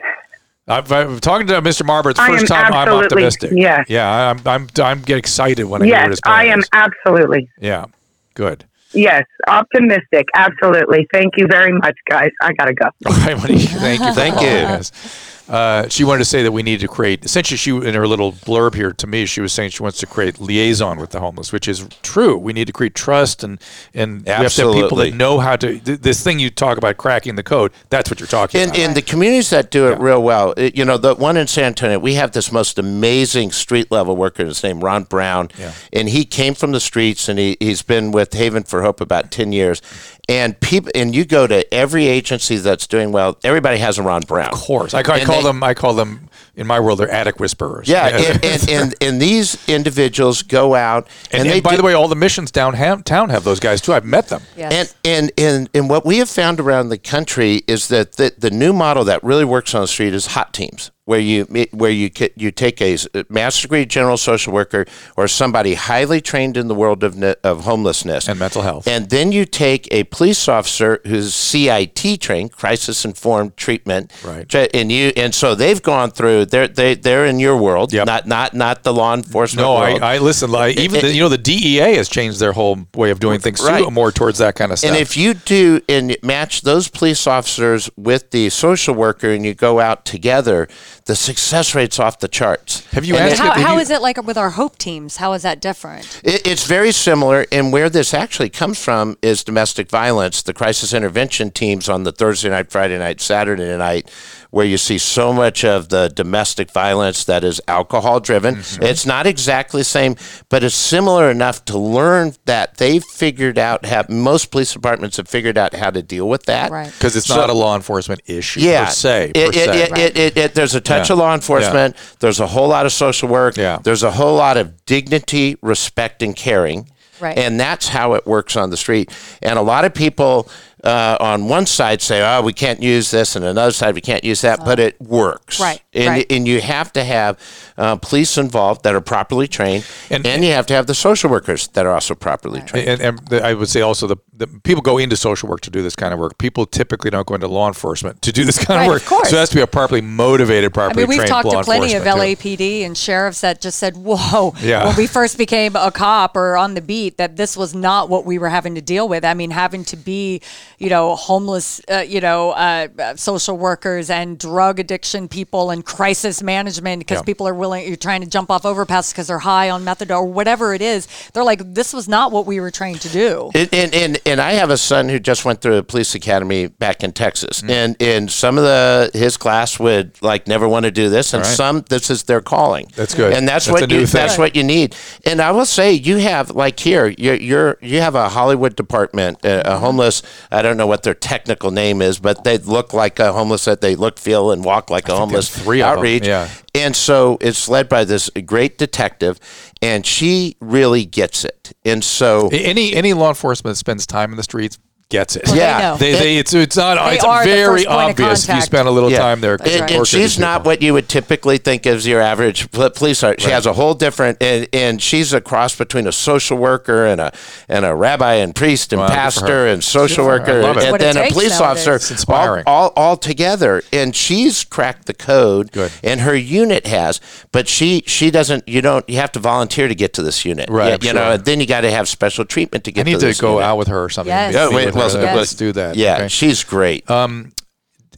I've, I'm talking to Mr. Marbut. It's the first time I'm optimistic. yes. Yeah, I'm, I'm, I'm get excited when I hear what yes, his plan I am absolutely. Yeah, good. Yes, optimistic. Absolutely. Thank you very much, guys. I gotta go. All right, Monique, thank you. Thank you. Uh, she wanted to say that we need to create. Essentially, she in her little blurb here to me, she was saying she wants to create liaison with the homeless, which is true. We need to create trust and and we have to have people that know how to. Th- this thing you talk about cracking the code. That's what you're talking In, about. in the communities that do it real well, it- you know, the one in San Antonio, we have this most amazing street level worker. His name Ron Brown, Yeah. and he came from the streets, and he he's been with Haven for Hope about ten years. And people, and you go to every agency that's doing well. Everybody has a Ron Brown. of course, I, I call they- them. I call them in my world. They're attic whisperers. Yeah, and, and, and, and these individuals go out, and, And, they and by do- the way, all the missions downtown have those guys too. I've met them. Yes. And, and and and what we have found around the country is that the, the new model that really works on the street is hot teams, where you where you you take a master's degree general social worker or somebody highly trained in the world of of homelessness And mental health. and then you take a police officer who's CIT trained, crisis informed treatment, Right. And you and so they've gone through. They're they they're in your world, Yep. not not not the law enforcement. No, I, world. I listen. Like, even the, you know the DEA has changed their whole way of doing things Right. too, more towards that kind of stuff. And if you do and match those police officers with the social worker and you go out together, the success rate's off the charts. Have you And asked it- how, have how you- is it like with our hope teams? How is that different? It, it's very similar, and where this actually comes from is domestic violence. The crisis intervention teams on the Thursday night, Friday night, Saturday night, where you see so much of the domestic violence that is alcohol driven. Mm-hmm. It's not exactly the same, but it's similar enough to learn that they've figured out. how most police departments have figured out how to deal with that. Right. because it's So- not a law enforcement issue yeah, per se. It, per it, se. it, it, it, it- there's a touch Yeah. of law enforcement. There's a whole lot of social work. Yeah. There's a whole lot of dignity, respect, and caring. Right. And that's how it works on the street. And a lot of people uh, on one side say, "Oh, we can't use this," and another side, "We can't use that," but it works. Right, And right. and you have to have uh, police involved that are properly trained, And- and, you have to have the social workers that are also properly trained. and, and the, I would say also the, the people go into social work to do this kind of work. People typically don't go into law enforcement to do this kind Right, of work. of course. So it has to be a properly motivated, properly. I mean, we've talked to plenty of enforcement, too. LAPD and sheriffs that just said, "Whoa!" Yeah. When we first became a cop or on the beat, that this was not what we were having to deal with. I mean, having to be, you know, homeless, uh, you know, uh, uh, social workers and drug addiction people and crisis management because Yeah. people are willing, you're trying to jump off overpasses because they're high on methadone or whatever it is. They're like, this was not what we were trained to do. And, and, and, and I have a son who just went through a police academy back in Texas, Mm. and and some of the his class would like never want to do this, and Right. some this is their calling. That's good. and that's, That's what you thing. that's what you need. And I will say, you have like here, you're, you're you have a Hollywood department, a, a homeless. I don't know what their technical name is, but they look like a homeless. That they look, feel, and walk like a homeless. three outreach. yeah. And so it's led by this great detective, and she really gets it. And so Any any law enforcement that spends time in the streets gets it. Well, Yeah. know. They, they, it's it's not They it's very first point of obvious if you contact. spend a little Yeah. time there. That's and, right. and she's not people. what you would typically think of as your average police sergeant. She has a whole different, and, and she's a cross between a social worker and a and a rabbi and priest and Wow, good for her. pastor and social Good for her. I worker love it. and then a police nowadays. officer. It's inspiring. All, all, all together, and she's cracked the code. Good. And her unit has, but she she doesn't. You don't. You have to volunteer to get to this unit. Right, You, I'm you know, and then you got to have special treatment to get. I need to, to go unit. out with her or something. Yes. Meet Yeah, with wait, her. well, Yes. Let's do that. Yeah, okay? she's great. Um,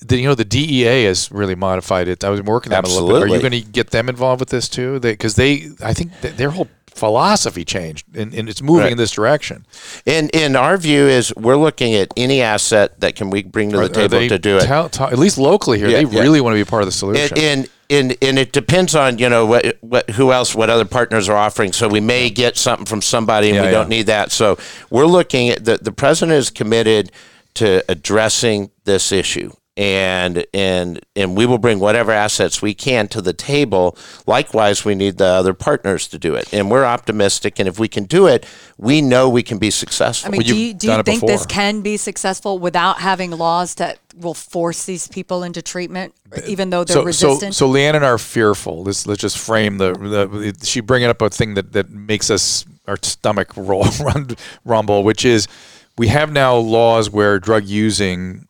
the, you know the DEA has really modified it. I was working on it a little bit. Are you going to get them involved with this too? Because they, I think that their whole philosophy changed and, and it's moving Right. in this direction. And in our view is we're looking at any asset that can we bring to the Are- are table they to do it. tell- tell- at least locally here, Yeah, they yeah. really want to be part of the solution. and, and and and it depends on you know what what who else what other partners are offering. So we may get something from somebody, and Yeah, we yeah. don't need that. So we're looking at the the president is committed to addressing this issue. And and and we will bring whatever assets we can to the table. Likewise, we need the other partners to do it, and we're optimistic. And if we can do it, we know we can be successful. I mean, Well, do you've do you it think this can be successful without having laws that will force these people into treatment, even though they're so, resistant? So, so Leeann and I are fearful. Let's let's just frame the, the she bringing up a thing that, that makes us our stomach roll rumble, which is we have now laws where drug using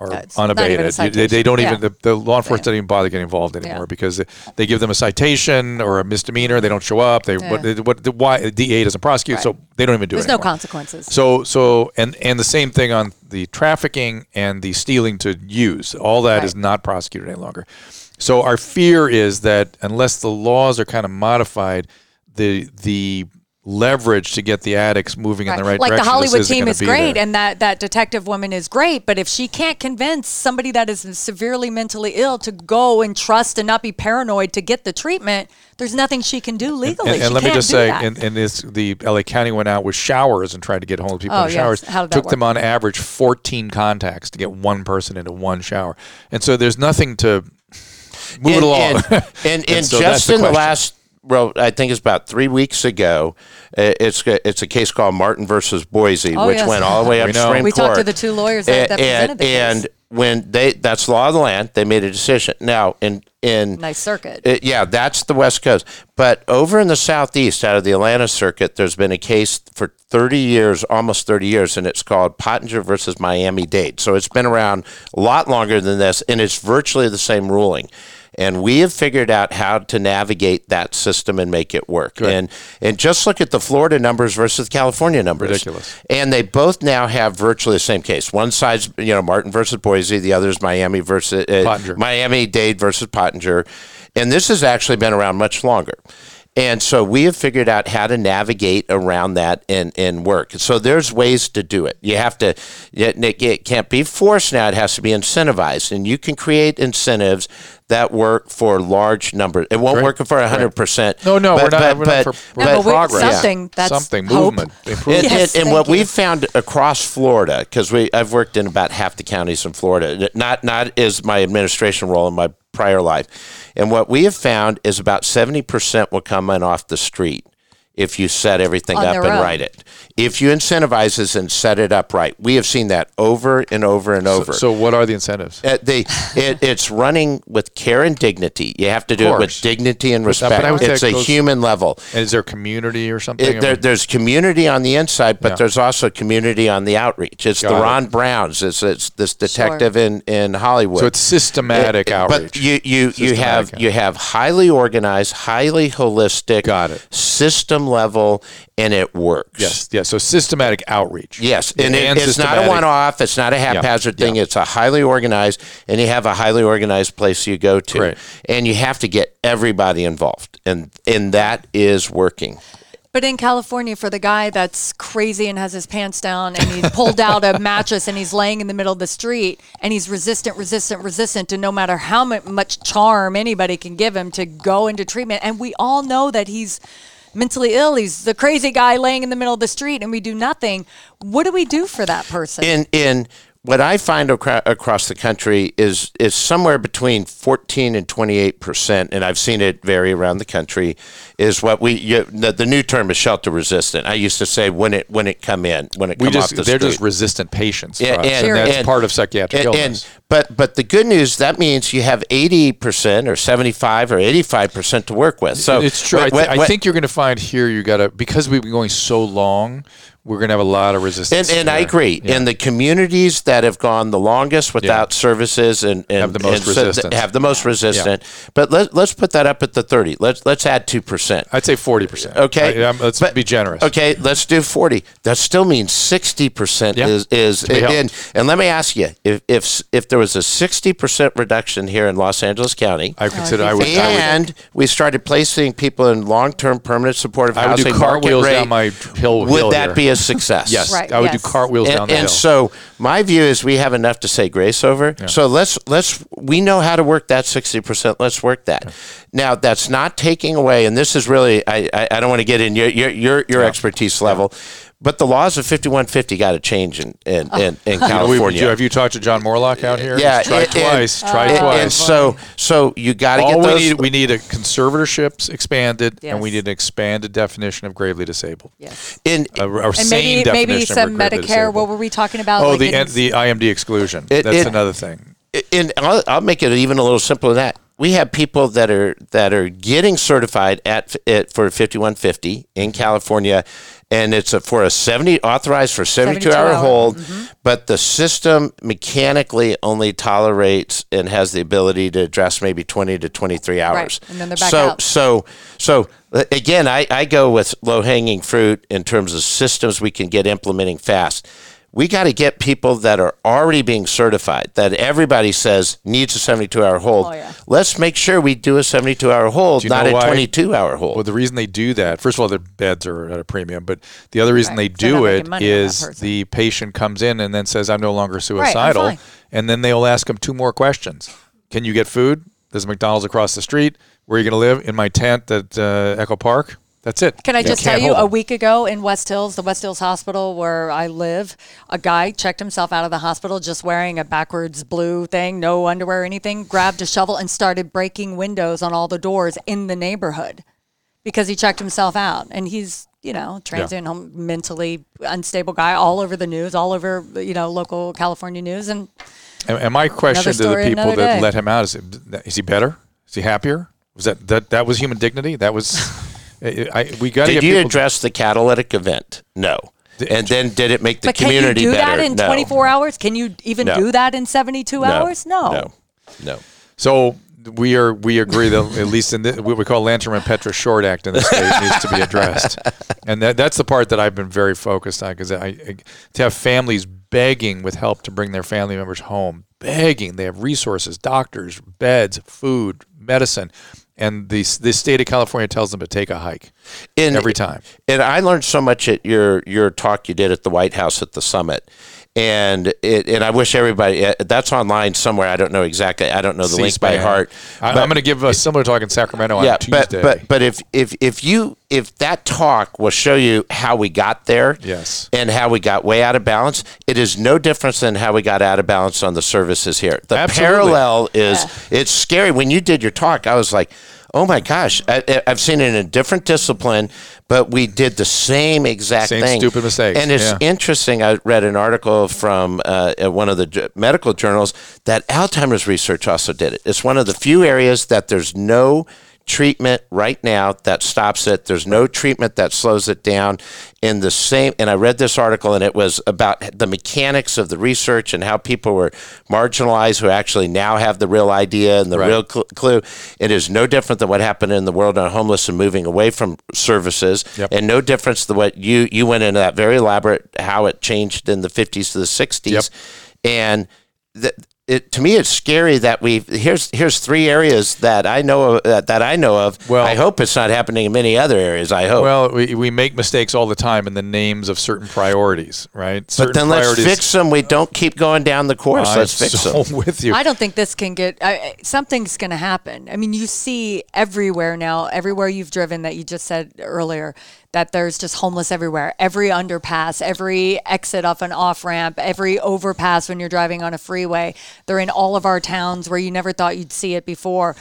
are Uh, it's not even a unabated. They, they don't Yeah. even the, the law enforcement Yeah. doesn't even bother getting involved anymore Yeah. because they, they give them a citation or a misdemeanor. They don't show up. They what what the why the DA doesn't prosecute, so they don't even do There's it. There's no consequences. So so and and the same thing on the trafficking and the stealing to use. All that is Right. not prosecuted any longer. So our fear is that unless the laws are kind of modified, the the leverage to get the addicts moving in the right like direction. the Hollywood team is great, there. and that that detective woman is great. But if she can't convince somebody that is severely mentally ill to go and trust and not be paranoid to get the treatment, there's nothing she can do legally. And, and She let me just say, that. and, and this, the LA County went out with showers and tried to get homeless people Oh, in the yes. showers. How did that Took them on average 14 contacts to get one person into one shower. And so there's nothing to move it along. And, and, and so just in the question. last, well, I think it's about three weeks ago, uh, it's it's a case called Martin versus Boise, Oh, which yes. went all the way up We to know. Supreme We Court. talked to the two lawyers that- that presented and, the case. and when they that's law of the land, they made a decision. Now in in Ninth Circuit. it- yeah, that's the West Coast. But over in the Southeast, out of the Atlanta circuit, there's been a case for 30 years, almost 30 years, and it's called Pottinger versus Miami Dade. So it's been around a lot longer than this, and it's virtually the same ruling. And we have figured out how to navigate that system and make it work. And and just look at the Florida numbers versus California numbers. Ridiculous. And they both now have virtually the same case. One side's you know Martin versus Boise, the other is Miami versus uh, Pottinger. Miami Dade versus Pottinger. And this has actually been around much longer. And so we have figured out how to navigate around that and, and work. So there's ways to do it. You have to, it, it can't be forced now, it has to be incentivized. And you can create incentives that work for large numbers. It won't Great. work for 100%. No, no, but, we're not- but, we're not but, for- No, but but we- progress. something that's Something, hope. movement, and, improvement. Yes, and, and what you. we've found across Florida, because we I've worked in about half the counties in Florida, not not is my administration role in my prior life, and what we have found is about seventy percent will come in off the street if you set everything On up their and own. write it. If you incentivize this and set it up right, we have seen that over and over and over. So what are the incentives? Uh, they, it, it's running with care and dignity. You have to do it with course. dignity and But that- respect. but I would say it's it a goes- human level. And is there community or something? It, there, I mean- there's community on the inside, but Yeah. there's also community on the outreach. It's Got the it. Ron Browns. It's, it's this detective in, in Hollywood. so it's systematic It- outreach. But you you you Systematic have outreach. you have highly organized, highly holistic, Got it. system level and it works. Yes, yes. So systematic outreach. Yes, and, it, it's not a one-off. It's not a haphazard thing. yeah. It's a highly organized, and you have a highly organized place you go to, Great. and you have to get everybody involved, and and that is working. But in California, for the guy that's crazy and has his pants down and he's pulled out a mattress and he's laying in the middle of the street and he's resistant, resistant, resistant to no matter how much charm anybody can give him to go into treatment. And we all know that he's mentally ill. He's the crazy guy laying in the middle of the street and we do nothing. What do we do for that person? in in what I find acro- across the country is is somewhere between 14 and 28 percent, and I've seen it vary around the country. Is what we you, the, the new term is shelter resistant. I used to say when it when it come in when it We come just off the they're street. just resistant patients. Yeah, us, and- and, that's and- part of psychiatric and, illness. and- but but the good news that means you have 80 percent or 75 or 85 percent to work with. So it's true. I, what- th- what- I think you're going to find here you got to because we've been going so long. We're going to have a lot of resistance. And, and I agree. Yeah. In the communities that have gone the longest without services and, and Have the most and resistance. have the most resistant. But let, let's put that up at the 30. Let's let's add 2%. I'd say forty percent. Okay. I, let's But- be generous. Okay, let's do 40. That still means 60% Yeah. is is and, and let me ask you if if if there was a 60% reduction here in Los Angeles County I consider I would. I would, and we started placing people in long-term permanent supportive I would housing do market cartwheels down my hill. would hill that here. be a success? Yes, Right, I would yes. do cartwheels down and, the and hill. so my view is we have enough to say grace over. So let's let's we know how to work that sixty percent. Let's work that. Now that's not taking away, and this is really I I, I don't want to get in your your your, your expertise level, but the laws of fifty one fifty got to change in in, oh. in, in You know, we- California. have you talked to John Moorlach out here? yeah, He's tried and- and- twice. tried and, twice. and so so you got to get All we need, we need a conservatorships expanded, and we need an expanded definition of gravely disabled. yes. in, A, a And sane maybe maybe definition some of Medicare. disabled. What were we talking about? Oh, Like the in- the IMD exclusion. It- That's it- another thing. and I'll, I'll make it even a little simpler than that. We have people that are that are getting certified at, at for 5150 in mm-hmm. California, and it's a, for a 70 authorized for 72, 72 hour hour, hold, mm-hmm. but the system mechanically only tolerates and has the ability to address maybe 20 to 23 hours. right. and then they're back so out. so so again, I, I go with low hanging fruit in terms of systems we can get implementing fast. We got to get people that are already being certified, that everybody says needs a 72 hour hold. Oh, yeah. Let's make sure we do a 72 hour hold, not a why? 22 hour hold. Well, the reason they do that, first of all, their beds are at a premium, but the other reason Right. they do making it money on that is person. the patient comes in and then says, "I'm no longer suicidal," fine. and then they'll ask them two more questions: Can you get food? There's a McDonald's across the street. Where are you going to live? In my tent at uh, Echo Park. That's it. Can I just tell you, a week ago in West Hills, the West Hills Hospital where I live, a guy checked himself out of the hospital just wearing a backwards blue thing, no underwear or anything, grabbed a shovel and started breaking windows on all the doors in the neighborhood because he checked himself out. And he's, you know, transient, home, mentally unstable guy all over the news, all over, you know, local California news. And And, and my question to the people that let him out is: Is he better? Is he happier? Was that that that was human dignity? That was. I, I, we got to did get you people. address the catalytic event? No. And then did it make the but can you community do better? that in no. 24 hours? Can you even No. do that in 72 hours? No. No. No. So we are we agree that at least in the, what we call Lanterman-Petris-Short Act in this state needs to be addressed, and that, that's the part that I've been very focused on because I, I to have families begging with help to bring their family members home, begging they have resources, doctors, beds, food, medicine, and the the state of California tells them to take a hike In- every time. And I learned so much at your your talk you did at the White House at the summit. And it, and I wish everybody uh, that's online somewhere. I don't know exactly. I don't know the link by C-SPAN. heart. I, But- I'm going to give a similar talk in Sacramento yeah, on Tuesday. but but but if if if you if that talk will show you how we got there, Yes. and how we got way out of balance, it is no difference than how we got out of balance on the services here. The Absolutely. parallel is it's scary. When you did your talk, I was like, oh my gosh, I, I've seen it in a different discipline, but we did the same exact Same thing. stupid mistakes, And it's yeah. interesting. I read an article from uh, one of the medical journals that Alzheimer's research also did it. It's one of the few areas that there's no treatment right now that stops it. There's no treatment that slows it down. In the same, and I read this article, and it was about the mechanics of the research and how people were marginalized who actually now have the real idea and the Right. real cl- clue. It is no different than what happened in the world on homeless and moving away from services, Yep. and no difference than what you you went into that very elaborate how it changed in the 50s to the 60s, Yep. and th- it, to me it's scary that we here's here's three areas that I know of, that, that I know of. Well- I hope it's not happening in many other areas. I hope. Well, we, we make mistakes all the time in the names of certain priorities, right? Certain but then let's fix them. We don't keep going down the course. I'm let's fix so them. with you. I don't think this can get. I, something's going to happen. I mean, you see everywhere now, everywhere you've driven that you just said earlier, that there's just homeless everywhere. Every underpass, every exit off an off ramp, every overpass when you're driving on a freeway. They're in all of our towns where you never thought you'd see it before.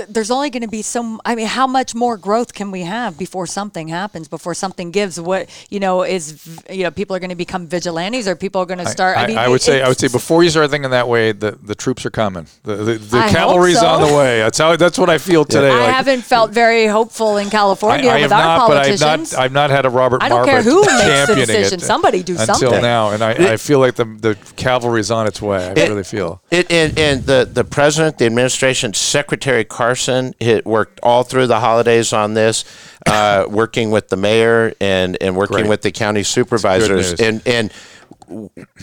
I. th- There's only going to be some. I mean, how much more growth can we have before something happens? Before something gives? What you know is you know people are going to become vigilantes, or people are going to start. I, I, mean, I would say I would say before you start thinking that way, the, the troops are coming. The the, the cavalry's so. on the way. That's how that's what I feel today. I Like, haven't felt very hopeful in California I have with our not, but I've politicians. not I've not had a Robert I don't care who makes the championing decision. Somebody do until something. Until now, and I, I feel like the the cavalry's on its way. I really feel. It, and, and the, the president, the administration, Secretary Carson, it worked all through the holidays on this, uh, working with the mayor and, and working Great. with the county supervisors. And and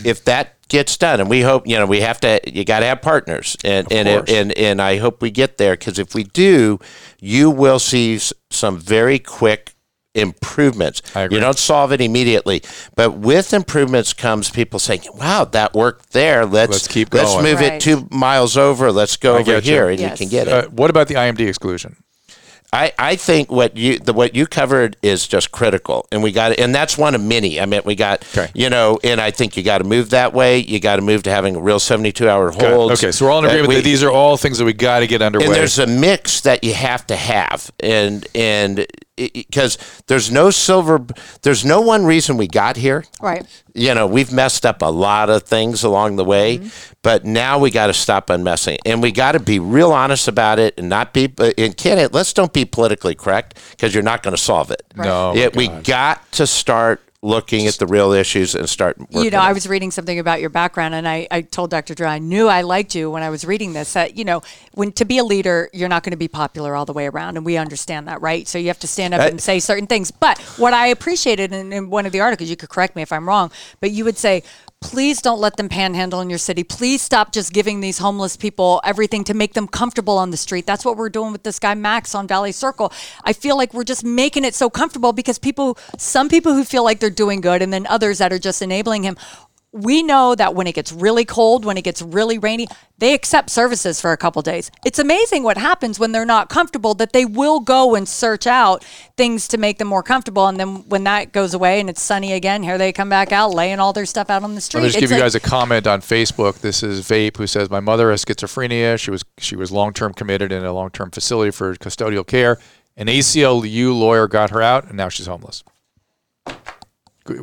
if that gets done, and we hope, you know, we have to, you got to have partners, and and, course. and and I hope we get there because if we do, you will see some very quick improvements. I agree. You don't solve it immediately, but with improvements comes people saying, "Wow, that worked there. Let's Let's keep Let's move Right. it two miles over. Let's go I over get you. here, and Yes. you can get it." Uh, what about the IMD exclusion? I, I think what you the what you covered is just critical, and we got and that's one of many. I mean, we got Okay. you know, and I think you got to move that way. You got to move to having a real seventy two hour hold. Okay, so we're all in Uh, agreement we- that these are all things that we got to get underway. and there's a mix that you have to have and and because there's no silver there's no one reason we got here. Right. you know we've messed up a lot of things along the way mm-hmm. but now we got to stop unmessing and we got to be real honest about it and not be uh, and can't let's don't be politically correct because you're not going to solve it. No, my it, we got to start looking at the real issues and start working you know, I was reading something about your background, and I, I told Dr. Drew I knew I liked you when I was reading this. That you know, when to be a leader, you're not going to be popular all the way around, and we understand that, right? So you have to stand up and say certain things. But what I appreciated in, in one of the articles, you could correct me if I'm wrong, but you would say. Please don't let them panhandle in your city. Please stop just giving these homeless people everything to make them comfortable on the street. That's what we're doing with this guy Max on Valley Circle. I feel like we're just making it so comfortable because people, some people who feel like they're doing good, and then others that are just enabling him we know that when it gets really cold, when it gets really rainy, they accept services for a couple days. It's amazing what happens when they're not comfortable that they will go and search out things to make them more comfortable. And then when that goes away and it's sunny again, here they come back out, laying all their stuff out on the street. I'll just It's give you like- guys a comment on Facebook. This is Vape who says my mother has schizophrenia. She was she was long term committed in a long term facility for custodial care. An ACLU lawyer got her out, and now she's homeless.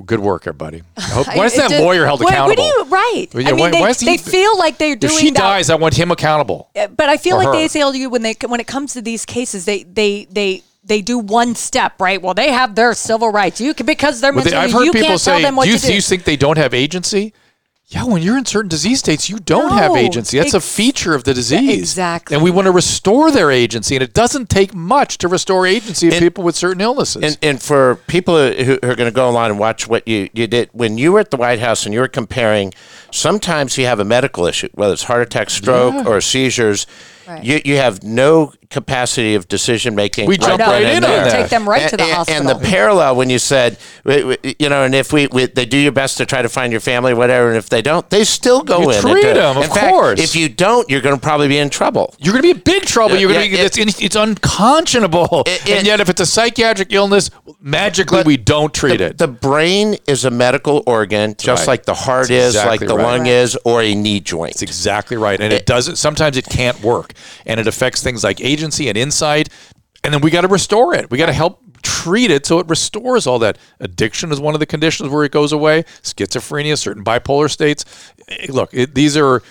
Good, work, everybody. Hope, why is that just- lawyer held what- accountable? What do you, right. Yeah, I mean, why- they, why he- they feel like they're if doing she that. dies, I want him accountable. but I feel like her. ACLU when they when it comes to these cases, they they they they do one step right. Well, they have their civil rights. You can because they're Well, they- I've heard you people can't tell say, them what do you, do. you think they don't have agency? Yeah, when you're in certain disease states, you don't have agency. That's a feature of the disease. exactly. And we want to restore their agency, and it doesn't take much to restore agency of people with certain illnesses. And, and for people who, who are going to go online and watch what you, you did, when you were at the White House and you were comparing, sometimes you have a medical issue, whether it's heart attack, stroke, or seizures. Right. You, you have no capacity of decision making. We jump No, right you in can on that. Take them right to the and, hospital. And the parallel when you said, w- w- you know, and if we, we they do your best to try to find your family, whatever, and if they don't, they still go You in. and treat do it. 'em, of fact, course. if you don't, you're going to probably be in trouble. You're going to be in big trouble. You're going to yeah, be. it's, it's unconscionable. It- and yet, if it's a psychiatric illness, magically we don't treat the, it. The brain is a medical organ, just right. like the heart That's is, like the right. lung is, or a knee joint. That's exactly right. And it doesn't. Sometimes it can't work, and it affects things like agency and insight. And then we got to restore it. We got to help treat it so it restores all that. Addiction is one of the conditions where it goes away. Schizophrenia, certain bipolar states. Eh, Look, it, these are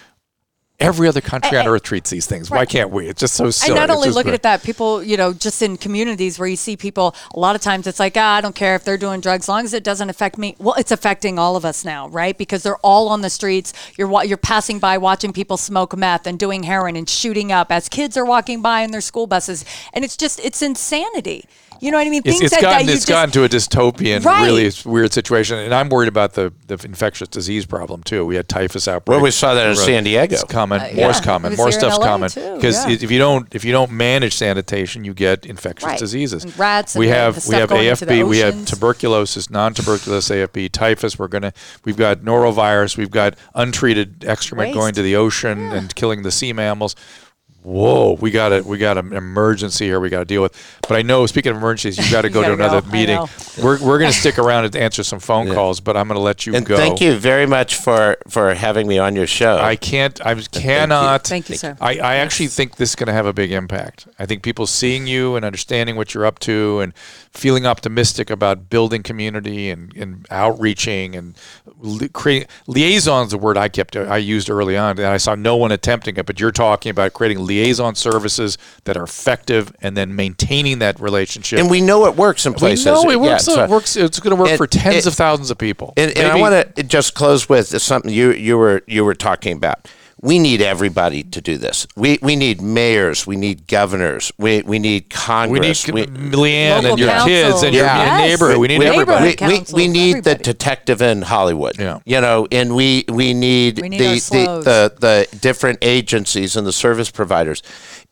Every other country on earth treats these things. Why can't we? It's just so silly. And not only looking great. at that, people, you know, just in communities where you see people, a lot of times it's like, ah, I don't care if they're doing drugs, as long as it doesn't affect me. Well, it's affecting all of us now, right? Because they're all on the streets. You're you're passing by watching people smoke meth and doing heroin and shooting up as kids are walking by in their school buses, and it's just it's insanity. You know what I mean? It's, Things it's that, gotten that you it's just, gotten to a dystopian, Right. really weird situation, and I'm worried about the, the infectious disease problem too. We had typhus outbreak. Well, we saw that in San Diego. It's common. Uh, More's yeah, coming. it was More stuff's common. because yeah. if you don't if you don't manage sanitation, you get infectious Right. diseases. And rats we the- have the we have going into the AFB. We have tuberculosis, non-tuberculous AFB, typhus. We're gonna we've got norovirus. We've got untreated excrement Waste. going to the ocean and killing the sea mammals. Whoa, we got it. We got an emergency here. We got to deal with. But I know, speaking of emergencies, you've got to go to another go. Meeting. We're, we're going to stick around and answer some phone calls, but I'm going to let you And go. thank you very much for for having me on your show. I can't. I cannot. Thank you, sir. I, I actually think this is going to have a big impact. I think people seeing you and understanding what you're up to and feeling optimistic about building community and, and outreaching and li- creating liaisons. The word I kept I used early on, and I saw no one attempting it. But you're talking about creating liaison services that are effective and then maintaining that relationship. and we know it works in We places. know it Yeah, works. so- it works. Uh, it's going to work for tens it- of thousands of people. And, and I want to just close with something you you were you were talking about. We need everybody to do this. We we need mayors. We need governors. We we need Congress, We need Congress. we, Leeann Local and your council. kids and your, Yeah. your neighborhood. We need we, everybody. we, we, we need the detective in Hollywood. Yeah. You know, and we we need, We need the, the, the the different agencies and the service providers.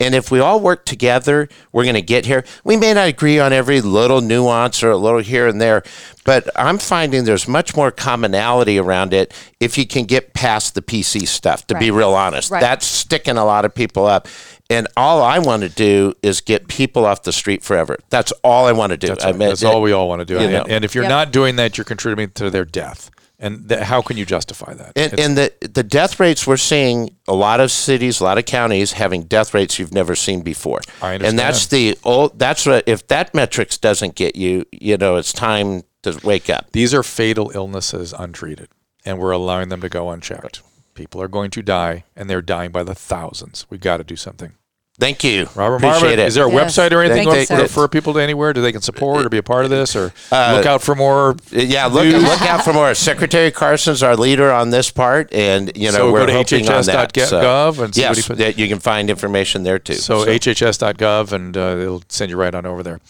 And if we all work together, we're going to get here. We may not agree on every little nuance or a little here and there, but I'm finding there's much more commonality around it if you can get past the PC stuff, to be real honest. Right. That's sticking a lot of people up. And all I want to do is get people off the street forever. That's all I want to do. That's, I mean, That's all we all want to do. you And, and if you're Yep. not doing that, you're contributing to their death. And th- how can you justify that? And, and the the death rates we're seeing a lot of cities, a lot of counties having death rates you've never seen before. I understand. And that's the old. That's what if that metrics doesn't get you, you know, it's time to wake up. these are fatal illnesses untreated, and we're allowing them to go unchecked. People are going to die, and they're dying by the thousands. We've got to do something. Thank you, Robert Appreciate Marbut, it. is there a Yes. website or anything Thank you, for, sir. people to anywhere? Do they can support or be a part of this, or Uh, look out for more? yeah, look look out for more. Secretary Carson's our leader on this part, and you know So we're to hoping on that. HHS.gov and see what yes, he put- that you can find information there too. So, hhs.gov, and uh, it'll send you right on over there.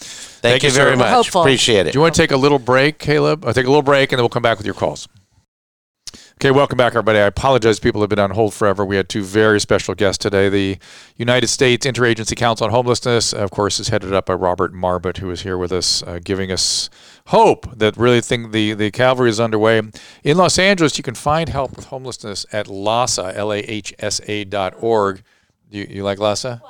thank, you sir. very much. hopeful. Appreciate it. Do you want to take a little break, Kaleb? I'll take a little break and then we'll come back with your calls. Okay, welcome back, everybody. I apologize. People have been on hold forever. We had two very special guests today. The United States Interagency Council on Homelessness, of course, is headed up by Robert Marbut, who is here with us, uh, giving us hope that really think the, the cavalry is underway. In Los Angeles, you can find help with homelessness at LAHSA, L-A-H-S-A dot org. You, you like LAHSA?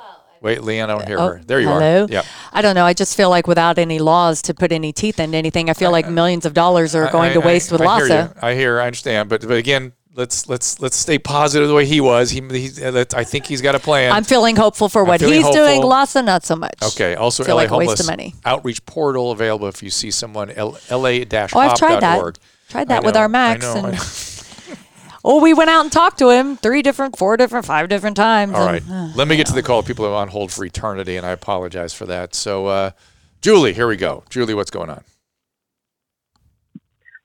Wait, Leeann, I don't hear oh, her. There you Oh, hello? are. Yeah. I don't know. I just feel like without any laws to put any teeth into anything, I feel like millions of dollars are going I- to I- waste with I hear you. I hear, I understand, but but again, let's let's let's stay positive the way he was. He, he I think he's got a plan. I'm feeling hopeful for what feeling he's doing. hopeful. LAHSA, not so much. okay. Also, LA like homeless of money. outreach portal available if you see someone. L- La-hop.org. Oh, I've tried that. Tried I that with our I Max. know, and. oh, we went out and talked to him three different, four different, five different times. All and, right. uh, Let me get to the call. People are on hold for eternity, and I apologize for that. So, uh, Julie, here we go. Julie, what's going on?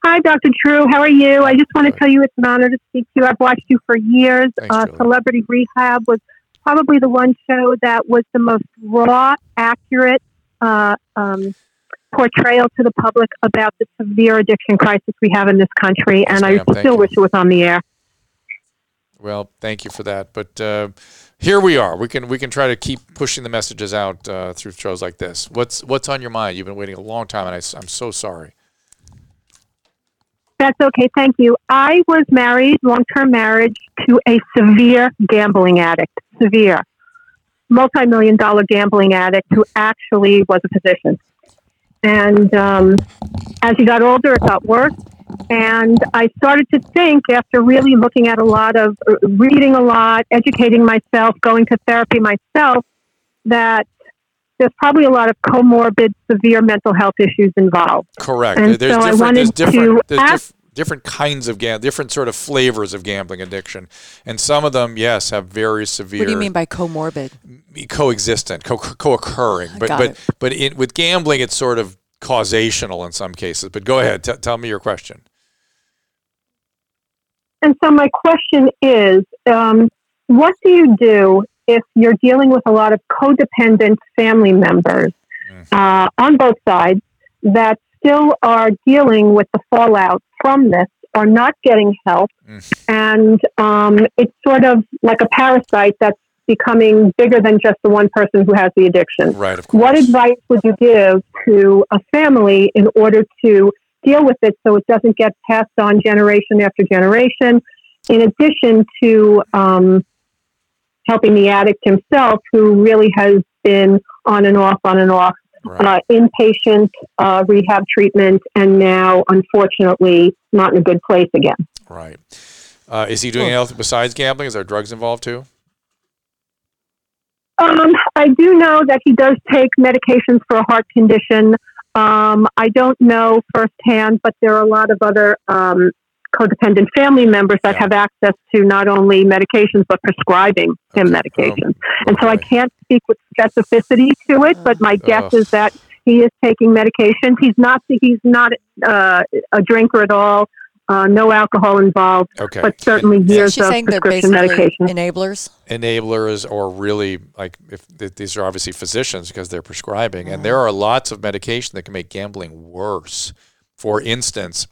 Hi, Dr. Drew. How are you? I just want to tell you it's an honor to speak to you. I've watched you for years. Thanks, uh, Celebrity Rehab was probably the one show that was the most raw, accurate uh, um, portrayal to the public about the severe addiction crisis we have in this country. Yes, and I still wish it was on the air. Well, thank you for that. But uh, here we are. We can we can try to keep pushing the messages out uh, through shows like this. What's what's on your mind? You've been waiting a long time, and I, am so sorry. That's okay. Thank you. I was married, long term marriage, to a severe gambling addict, severe, multi million dollar gambling addict who actually was a physician. And um, as he got older, it got worse. And I started to think, after really looking at a lot of uh, reading a lot, educating myself, going to therapy myself, that there's probably a lot of comorbid, severe mental health issues involved. Correct. And there's so I different. There's wanted different. to There's, ask- dif- different kinds of gam, different sort of flavors of gambling addiction, and some of them, yes, have very severe. What do you mean by comorbid? coexistent, co- co-occurring. But Got but it. but it, with gambling, it's sort of causational in some cases. But go ahead, t- tell me your question. And so my question is, um, what do you do if you're dealing with a lot of codependent family members uh, on both sides that still are dealing with the fallout from this, are not getting help, and um, it's sort of like a parasite that's becoming bigger than just the one person who has the addiction. Right, of course. What advice would you give to a family in order to deal with it so it doesn't get passed on generation after generation? In addition to um, helping the addict himself, who really has been on and off, on and off, uh, inpatient uh, rehab treatment, and now, unfortunately, not in a good place again. Right. Uh, is he doing anything besides gambling? Is there drugs involved too? Um, I do know that he does take medications for a heart condition. Um, I don't know firsthand, but there are a lot of other um, codependent family members that Yeah. have access to not only medications but prescribing him Okay. medications. Oh, and so I can't speak with specificity to it, but my guess Ugh. is that he is taking medications. He's not he's not uh, a drinker at all. Uh, no alcohol involved, Okay. but certainly years She's of saying they're prescription basically medication. enablers. enablers or really like if th- these are obviously physicians because they're prescribing and there are lots of medication that can make gambling worse for instance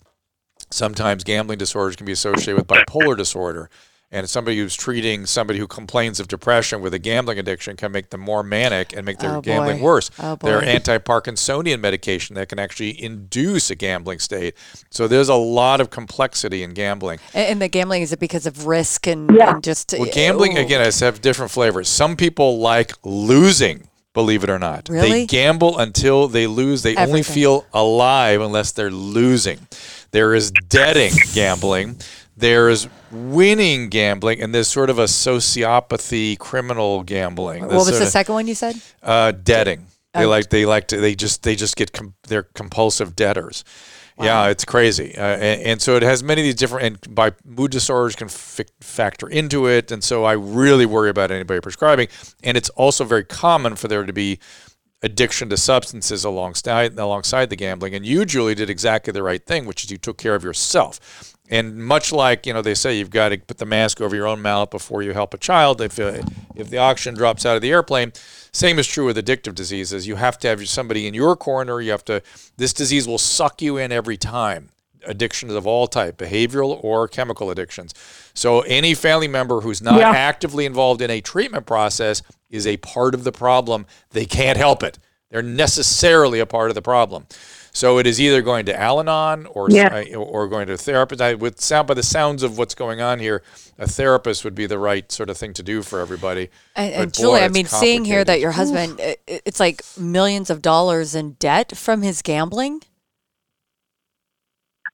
sometimes gambling disorders can be associated with bipolar disorder and somebody who's treating somebody who complains of depression with a gambling addiction can make them more manic and make their Oh, gambling boy. worse. Oh, there are anti-Parkinsonian medication that can actually induce a gambling state. So there's a lot of complexity in gambling. And, and the gambling is it because of risk and, Yeah. and just Well, gambling oh. again has have different flavors. Some people like losing, believe it or not. Really? They gamble until they lose. They only feel alive unless they're losing. There is deading gambling. There is winning gambling, and there's sort of a sociopathy, criminal gambling. What This was the of- second one you said? uh, debting. They Oh. like they like to they just they just get com- they're compulsive debtors. Yeah, it's crazy, uh, and, and so it has many of these different and by mood disorders can fi- factor into it, and so I really worry about anybody prescribing. And it's also very common for there to be addiction to substances alongside alongside the gambling. And you, Julie, did exactly the right thing, which is you took care of yourself. And much like you know, they say you've got to put the mask over your own mouth before you help a child. If uh, if the oxygen drops out of the airplane, same is true with addictive diseases. You have to have somebody in your corner. You have to. This disease will suck you in every time. Addictions of all type, behavioral or chemical addictions. So any family member who's not Yeah. actively involved in a treatment process is a part of the problem. They can't help it. They're necessarily a part of the problem. So it is either going to Al-Anon or Yeah. uh, or going to a therapist. I would sound by the sounds of what's going on here, a therapist would be the right sort of thing to do for everybody. And, and boy, Julie, I mean, seeing here that your husband, i- i- it's like millions of dollars in debt from his gambling.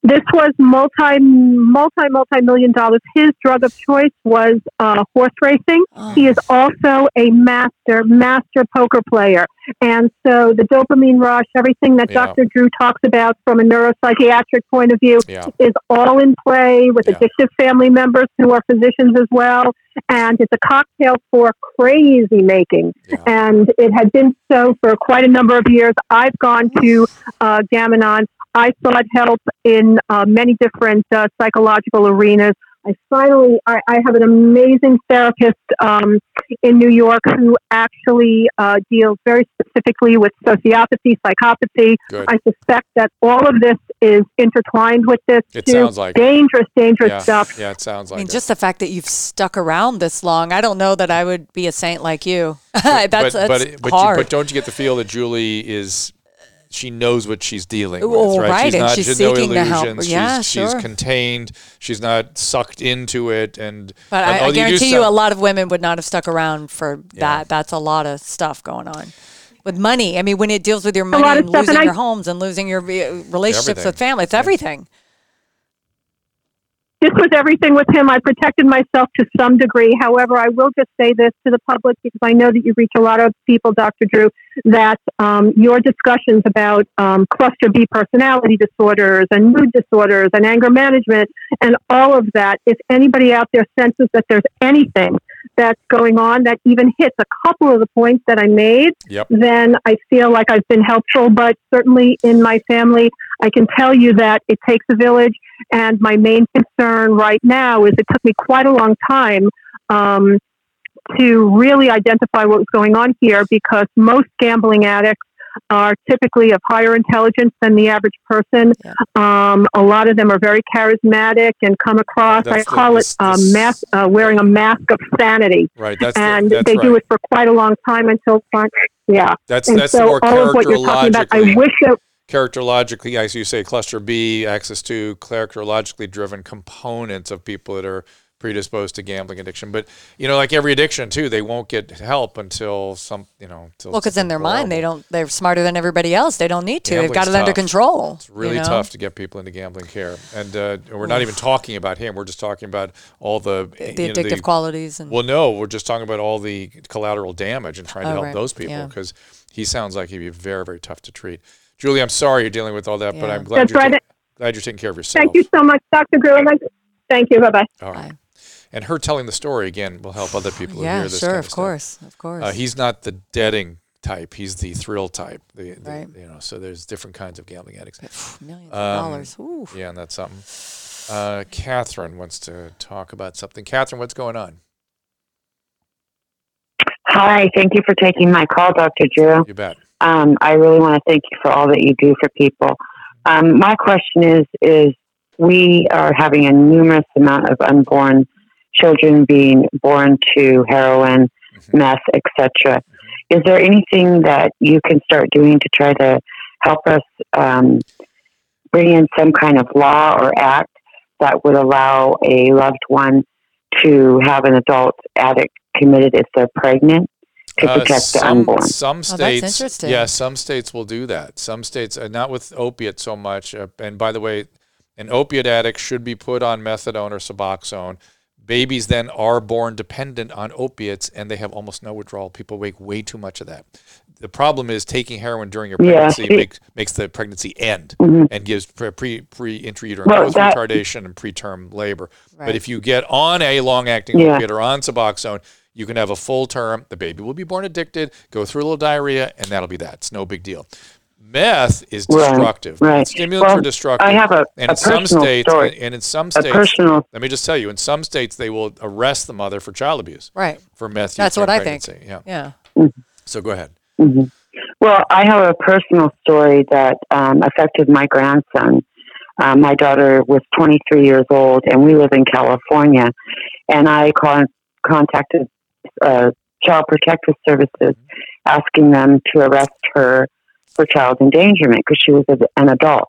This was multi, multi, multi million dollars. His drug of choice was uh, horse racing. He is also a master, master poker player. And so the dopamine rush, everything that Yeah. Dr. Drew talks about from a neuropsychiatric point of view, Yeah. is all in play with Yeah. addictive family members who are physicians as well. And it's a cocktail for crazy making. And it had been so for quite a number of years. I've gone to uh. I sought help in uh, many different uh, psychological arenas. I finally, I, I have an amazing therapist um, in New York who actually uh, deals very specifically with sociopathy, psychopathy. Good. I suspect that all of this is intertwined with this. It too. sounds like it. dangerous, dangerous yeah, stuff. yeah, it sounds like I mean, it. just the fact that you've stuck around this long, I don't know that I would be a saint like you. that's but, that's but, but, you, but don't you get the feel that Julie is she knows what she's dealing with, Well, right? right, She's and not she's she's no seeking to help. illusions. Yeah, she's, she's contained. She's not sucked into it. And but and I, oh, I do guarantee you, sound- a lot of women would not have stuck around for Yeah. that. That's a lot of stuff going on. With money, I mean, when it deals with your money and losing and I- your homes and losing your uh, relationships Everything. with family, it's everything. This was everything with him. I protected myself to some degree. However, I will just say this to the public because I know that you reach a lot of people, Dr. Drew, that um, your discussions about um, cluster B personality disorders and mood disorders and anger management and all of that, if anybody out there senses that there's anything that's going on that even hits a couple of the points that I made, Yep. then I feel like I've been helpful. But certainly in my family, I can tell you that it takes a village. And my main concern right now is it took me quite a long time um, to really identify what was going on here because most gambling addicts are typically of higher intelligence than the average person. Yeah. Um, a lot of them are very charismatic and come across, I That's the- call this- it uh, this- mask, uh, wearing a mask of sanity. Right. That's the- and that's they do it for quite a long time until, yeah. That's and that's so more all of what you're talking about, I wish that characterologically, as you say, cluster B, access to characterologically driven components of people that are predisposed to gambling addiction. But you know, like every addiction too, they won't get help until some, you know, until Well, because in their mind they don't. They're smarter than everybody else. They don't need to. They've got Gambling's it under control. It's really you know? tough to get people into gambling care, and uh, we're not even talking about him. We're just talking about all the The you know, addictive qualities and Well, no, we're just talking about all the collateral damage and trying to Oh, help right. those people Yeah. because he sounds like he'd be very, very tough to treat. Julie, I'm sorry you're dealing with all that, but I'm glad That's you're, right. ta- glad you're taking care of yourself. Thank you so much, Dr. Drew. And I- Thank you. Bye bye. All right. Bye. And her telling the story again will help other people who yeah, hear this. sure, kind of stuff. course, of course. Uh, he's not the deading type. He's the thrill type. The, the- Right. You know, so there's different kinds of gambling addicts. Millions Um, of dollars. Ooh. Yeah, and that's something. Uh, Catherine wants to talk about something. Catherine, what's going on? Hi, thank you for taking my call, Dr. Drew. You bet. Um, I really want to thank you for all that you do for people. Um, my question is: is we are having a numerous amount of unborn children being born to heroin, Mhm. meth, etc. Is there anything that you can start doing to try to help us um, bring in some kind of law or act that would allow a loved one to have an adult addict committed if they're pregnant to Uh, protect the some, unborn? Some Oh, that's states, interesting. yeah, some states will do that. Some states, uh, not with opiates so much. Uh, and by the way, an opiate addict should be put on methadone or Suboxone. Babies then are born dependent on opiates, and they have almost no withdrawal. People make way too much of that. The problem is taking heroin during your pregnancy see- makes makes the pregnancy end Mhm. and gives pre pre, pre intrauterine Well, growth that- retardation and preterm labor. But if you get on a long acting Yeah. opiate or on Suboxone, you can have a full term. The baby will be born addicted, go through a little diarrhea, and that'll be that. It's no big deal. Meth is destructive. right. Stimulants Well, are destructive. I have a- and a in some personal states, story. and in some A states, personal let me just tell you, in some states they will arrest the mother for child abuse Right. for meth. That's what during I think. pregnancy. Yeah. Yeah. So go ahead. Mhm. Well, I have a personal story that um, affected my grandson. Uh, my daughter was 23 years old, and we live in California. And I con- contacted uh, Child Protective Services, asking them to arrest her for child endangerment because she was a, an adult.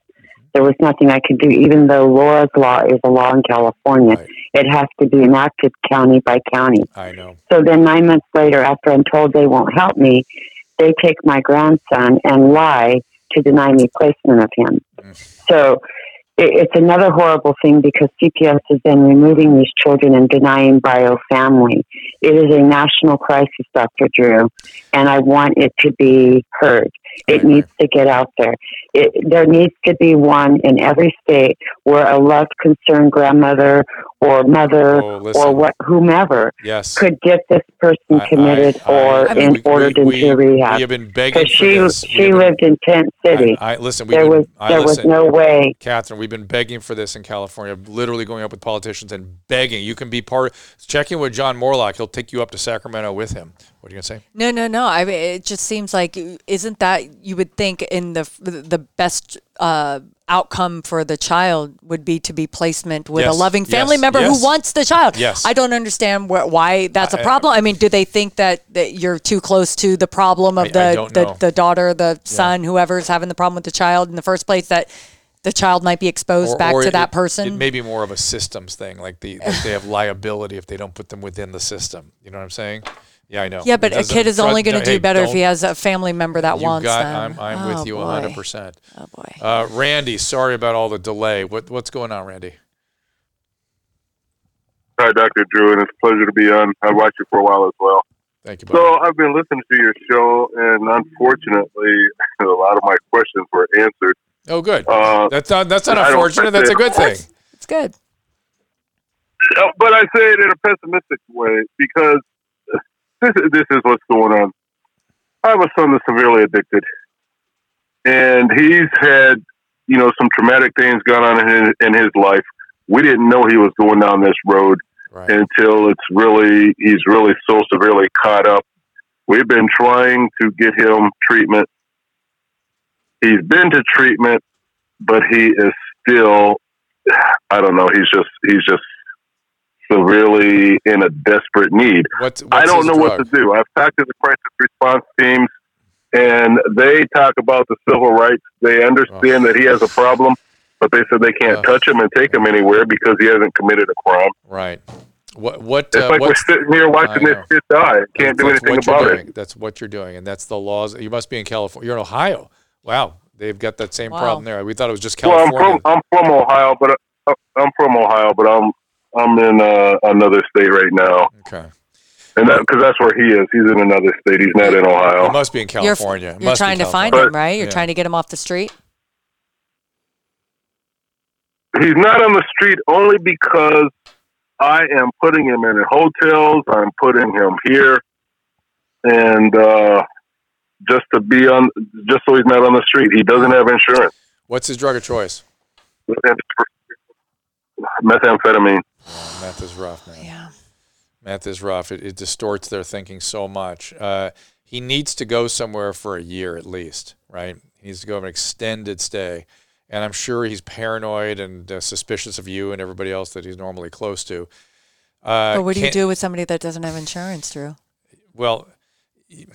There was nothing I could do, even though Laura's law is a law in California. Right. It has to be enacted county by county. I know. So then nine months later, after I'm told they won't help me, they take my grandson and lie to deny me placement of him. So it, it's another horrible thing because CPS has been removing these children and denying bio family. It is a national crisis, Dr. Drew, and I want it to be heard. It needs to get out there. It, there needs to be one in every state where a loved, concerned grandmother or mother Oh, or what whomever Yes. could get this person committed I- I- or I mean, in, we- ordered we, into we, rehab. We have been begging for she this. She have been- lived in Tent City. I, listen. There been, was there was no way. Catherine, we've been begging for this in California, literally going up with politicians and begging. You can be part. Checking with John Moorlach. He'll take you up to Sacramento with him. What are you gonna say? No, no, no. I mean, it just seems like isn't that you would think in the the best uh, outcome for the child would be to be placement with Yes, a loving family yes, member yes. who wants the child. Yes. I don't understand wh- why that's a problem. I mean, do they think that, that you're too close to the problem of I- I the don't the, the daughter, the son, whoever's having the problem with the child in the first place that the child might be exposed back to that person? It may be more of a systems thing, like the like they have liability if they don't put them within the system. You know what I'm saying? Yeah, I know. yeah, but a doesn't- kid is only going to hey, do better if don't- he has a family member that you wants got, them. I'm, I'm Oh, with you boy. 100. percent Oh boy. Uh, Randy, sorry about all the delay. What what's going on, Randy? Hi, Dr. Drew, and it's a pleasure to be on. I've watched you for a while as well. Thank you. Buddy. So I've been listening to your show, and unfortunately, a lot of my questions were answered. oh, good. Uh, That's not that's not I don't unfortunate. That's a good thing. It's good. But I say it in a pessimistic way because this this is what's going on. I have a son that's severely addicted, and he's had you know some traumatic things gone on in his, in his life. We didn't know he was going down this road Right. until it's really he's really so severely caught up. We've been trying to get him treatment. He's been to treatment, but he is still I don't know, he's just he's just severely in a desperate need. What's, what's I don't his know what to do. I've talked to the crisis response teams and they talk about the civil rights. They understand that he has a problem, but they said they can't Ugh. touch him and take him anywhere because he hasn't committed a crime. Right. What what It's uh, like we're sitting here watching this know. kid die. Can't do anything about doing. it. That's what you're doing, and that's the laws. You must be in California. You're in Ohio. Wow, they've got that same Wow. problem there. We thought it was just Well, I'm California. from I'm from Ohio, but uh, I'm from Ohio, but I'm I'm in uh, another state right now, okay. and that because that's where he is. He's in another state. He's not in It Ohio. must be in You're, California. You're must be trying to find California. him, right? You're Yeah. trying to get him off the street. He's not on the street only because I am putting him in hotels. I'm putting him here, and uh, just to be on, just so he's not on the street. He doesn't have insurance. What's his drug of choice? Methamphetamine. Meth is rough, man. Yeah. Meth is rough. It, it distorts their thinking so much. Uh, he needs to go somewhere for a year at least, right? He needs to go have an extended stay. And I'm sure he's paranoid and uh, suspicious of you and everybody else that he's normally close to. Uh, But what do you do with somebody that doesn't have insurance, Drew? Well,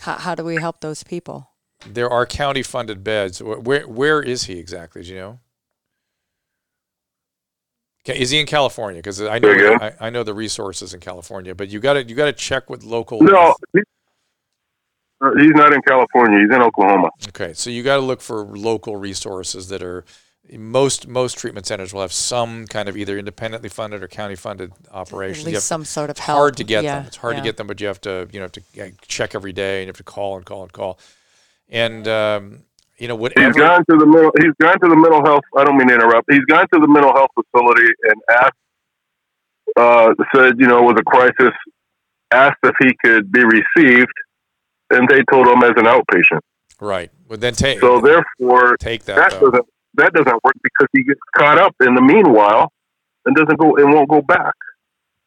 How, how do we help those people? there are county funded beds. Where where is he exactly? Do you know? Ca- Is he in California? Because I know I, I know the resources in California, but you got to you got to check with local. No, uh, he's not in California. He's in Oklahoma. Okay, so you got to look for local resources that are most most treatment centers will have some kind of either independently funded or county funded At operations. You least have- some sort of it's help. hard to get yeah, them. It's hard yeah. to get them, but you have to you know have to uh, check every day and you have to call and call and call, and um, you know He's whatever. gone to the mental. He's gone to the mental health. I don't mean to interrupt. He's gone to the mental health facility and asked. Uh, said you know it was a crisis. Asked if he could be received, and they told him as an outpatient. Right. Well, then take So therefore, take that. that though. doesn't that doesn't work because he gets caught up in the meanwhile, and doesn't go and won't go back.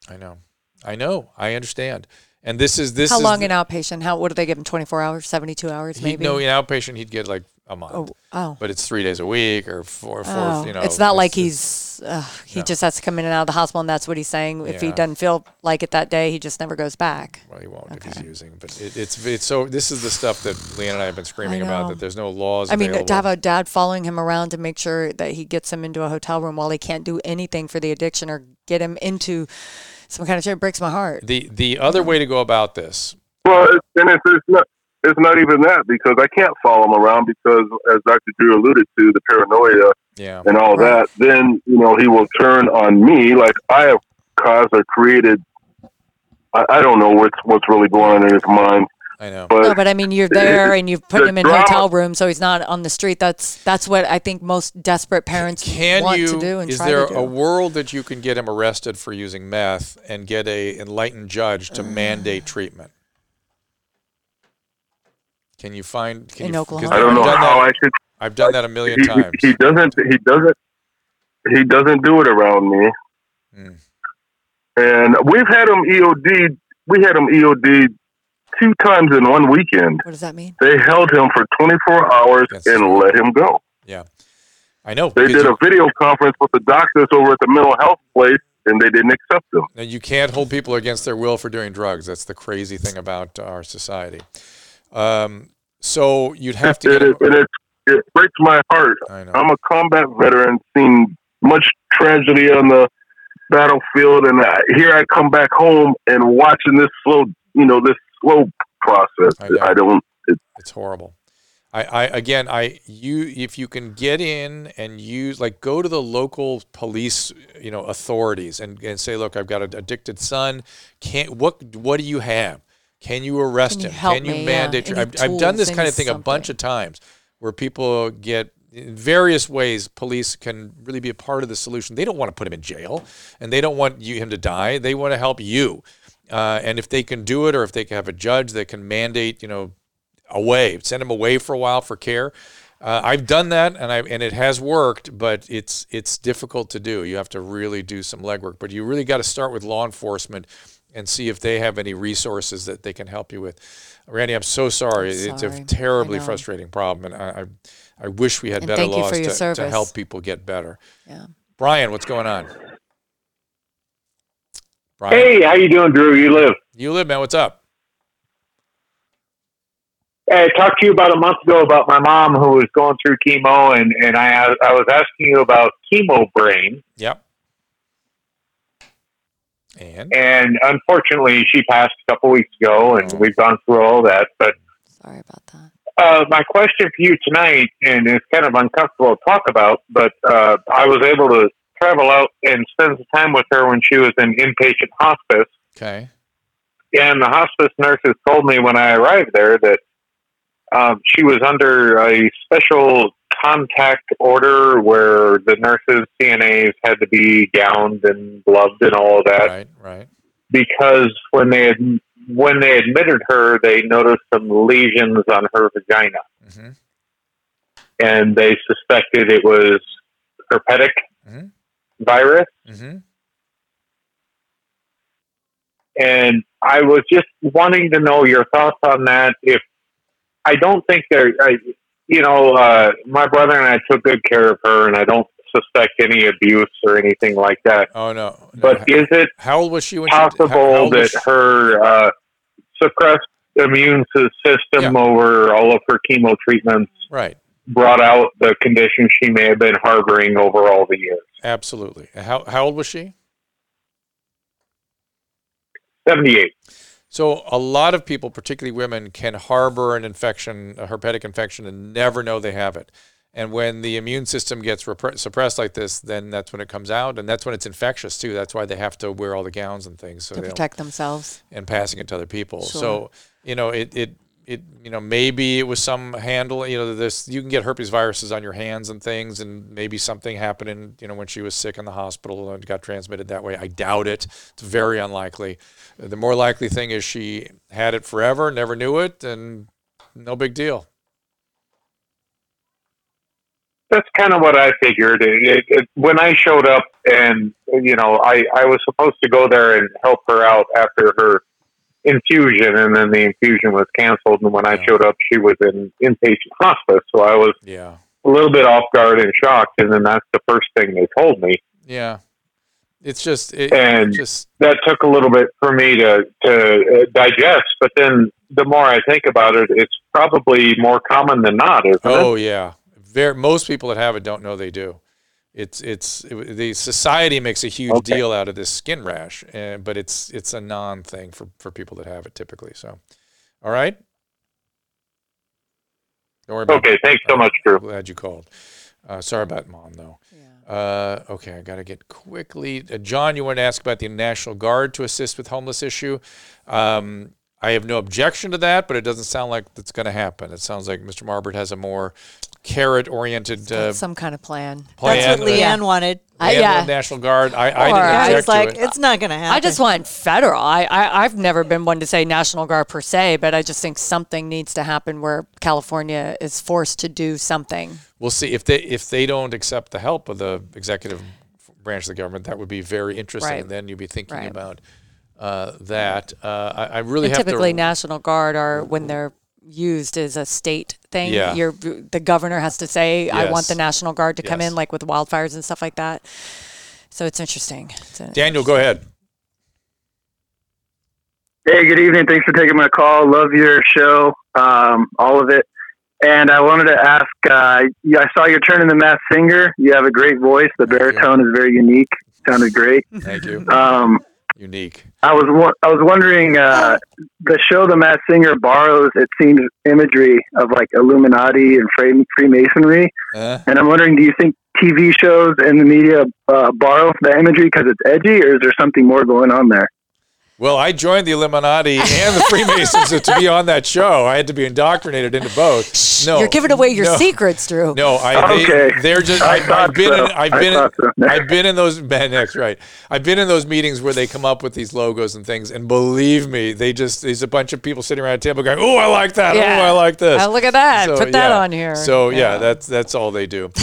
I know. I know. I understand. And this is this How is long the- in outpatient? How what do they give him? Twenty four hours, seventy two hours, he'd maybe. know in outpatient he'd get like a month. oh, oh. But it's three days a week or four, four Oh, you know. it's not like it's- he's uh, he No. just has to come in and out of the hospital, and that's what he's saying. If he doesn't feel like it that day, he just never goes back. Well, he won't if he's using. But it, it's it's so. This is the stuff that Leeann and I have been screaming about. That there's no laws. I mean, available. to have a dad following him around to make sure that he gets him into a hotel room while he can't do anything for the addiction or get him into some kind of shit breaks my heart. the the other way to go about this. Well, and it's, it's not. It's not even that because I can't follow him around because, as Dr. Drew alluded to, the paranoia Yeah. and all Right. that. Then you know he will turn on me like I have caused or created. I, I don't know what's what's really going on in his mind, I know. but No, but I mean, you're there and you've put him in drama- hotel room, so he's not on the street. That's that's what I think most desperate parents Can want you? to do and is try there to do. a world that you can get him arrested for using meth and get a enlightened judge to mm. mandate treatment? Can you find? Can In you, 'cause Oklahoma? I don't know I've done how that, I should. I've done that a million He, times. he doesn't. He doesn't. He doesn't do it around me. Mm. And we've had him EOD. We had him EOD two times in one weekend. what does that mean? They held him for 24 hours That's and right. let him go. yeah, I know. They did a video conference with the doctors over at the mental health place, and they didn't accept him. Now, you can't hold people against their will for doing drugs. That's the crazy thing about our society. Um, so you'd have to It, and it, it breaks my heart. I know. I'm a combat veteran, seen much tragedy on the battlefield, and I, here I come back home and watching this slow, you know, this slow process. I. I, don't. It, It's horrible. I, I again, I you if you can get in and use like go to the local police, you know, authorities and, and say, look, I've got an addicted son. Can't what what do you have? Can you arrest Can you him? help Can you me? Yeah. mandate? Any I've, I've done this kind of thing a bunch of times where people get in various ways police can really be a part of the solution they don't want to put him in jail and they don't want you him to die they want to help you uh, and if they can do it or if they can have a judge that can mandate you know away send him away for a while for care uh, I've done that and I and it has worked, but it's it's difficult to do. You have to really do some legwork, but you really got to start with law enforcement and see if they have any resources that they can help you with. Randy, I'm so sorry. It's sorry. a I terribly frustrating problem, and I I, I wish we had And better thank laws for your to, to help people get better. Yeah. Brian, what's going on? Brian, Hey, how you doing, Drew? You live. you live, man. What's up? I talked to you about a month ago about my mom who was going through chemo, and and I I was asking you about chemo brain, Yep. And and unfortunately she passed a couple weeks ago, and we've gone through all that. But Sorry about that. uh, my question for you tonight, and it's kind of uncomfortable to talk about, but uh, I was able to travel out and spend some time with her when she was in inpatient hospice. okay. and the hospice nurses told me when I arrived there that um, she was under a special contact order where the nurses CNAs had to be gowned and gloved and all of that Right, right. because when they had when they admitted her, they noticed some lesions on her vagina, hmm and they suspected it was herpetic Mhm. virus. hmm and I was just wanting to know your thoughts on that. If I don't think there, I, you know, uh, my brother and I took good care of her, and I don't suspect any abuse or anything like that. Oh no. no. But is it how old was she when she? how- how possible that her uh, suppressed immune sy- system over all of her chemo treatments Right. brought out the condition she may have been harboring over all the years? Absolutely. How how old was she? Seventy-eight. So a lot of people, particularly women, can harbor an infection, a herpetic infection, and never know they have it. And when the immune system gets repre- suppressed like this, then that's when it comes out, and that's when it's infectious too. That's why they have to wear all the gowns and things so To they protect themselves. and passing it to other people. Sure. So you know, it it it you know maybe it was some handle. You know, this you can get herpes viruses on your hands and things, and maybe something happened in you know when she was sick in the hospital and got transmitted that way. I doubt it. It's very unlikely. The more likely thing is she had it forever, never knew it, and no big deal. that's kind of what I figured. It, it, when I showed up, and you know, I I was supposed to go there and help her out after her infusion, and then the infusion was canceled. And when I showed up, she was in inpatient hospice, so I was Yeah. a little bit off guard and shocked. And then that's the first thing they told me, Yeah. It's just it, and just that took a little bit for me to to uh, digest. But then the more I think about it, it's probably more common than not, isn't Oh it? yeah, very. Most people that have it don't know they do. It's it's it, the society makes a huge Okay. deal out of this skin rash, and but it's it's a non thing for for people that have it typically. So, all right. Don't worry about Okay, thanks so much, Drew. Glad you called. Uh, sorry about mom though. Uh, okay, I got to get quickly. Uh, John, you want to ask about the National Guard to assist with homeless issue? Um, I have no objection to that, but it doesn't sound like that's going to happen. It sounds like Mr. Marbut has a more carrot-oriented uh, Some kind of plan. plan. That's what uh, Leeann wanted. I- Leeann yeah. with National Guard. I, I didn't I was like, to it. it's not going to happen. I just want federal. I, I I've never been one to say National Guard per se, but I just think something needs to happen where California is forced to do something. We'll see if they if they don't accept the help of the executive branch of the government. That would be very interesting, Right. and then you'd be thinking Right. about uh, that. Uh, I, I really and have typically, to. National Guard are when they're used as a state thing. Yeah. You're, the governor has to say, "I want the National Guard to come in," like with wildfires and stuff like that. So it's interesting. It's a- Daniel, go ahead. Hey, good evening. Thanks for taking my call. Love your show, um, all of it. And I wanted to ask. Uh, I saw you're turning the Masked Singer. You have a great voice. The baritone is very unique. Sounded great. Thank you. Um, unique. I was I was wondering uh, the show The Masked Singer borrows it seems imagery of like Illuminati and Free- Freemasonry, Uh, and I'm wondering, do you think TV shows and the media uh, borrow that imagery because it's edgy, or is there something more going on there? Well, I joined the Illuminati and the Freemasons to be on that show. I had to be indoctrinated into both. No, You're giving away your no. secrets, Drew. No, I, they, okay. they're just. I, I I've been so. in. I've I been. In, so. I've been in those. Man, that's right. I've been in those meetings where they come up with these logos and things, and believe me, they just. There's a bunch of people sitting around a table going, "Oh, I like that. Yeah. Oh, I like this. Oh, look at that. Put that yeah. on here. So yeah, Yeah. that's that's all they do.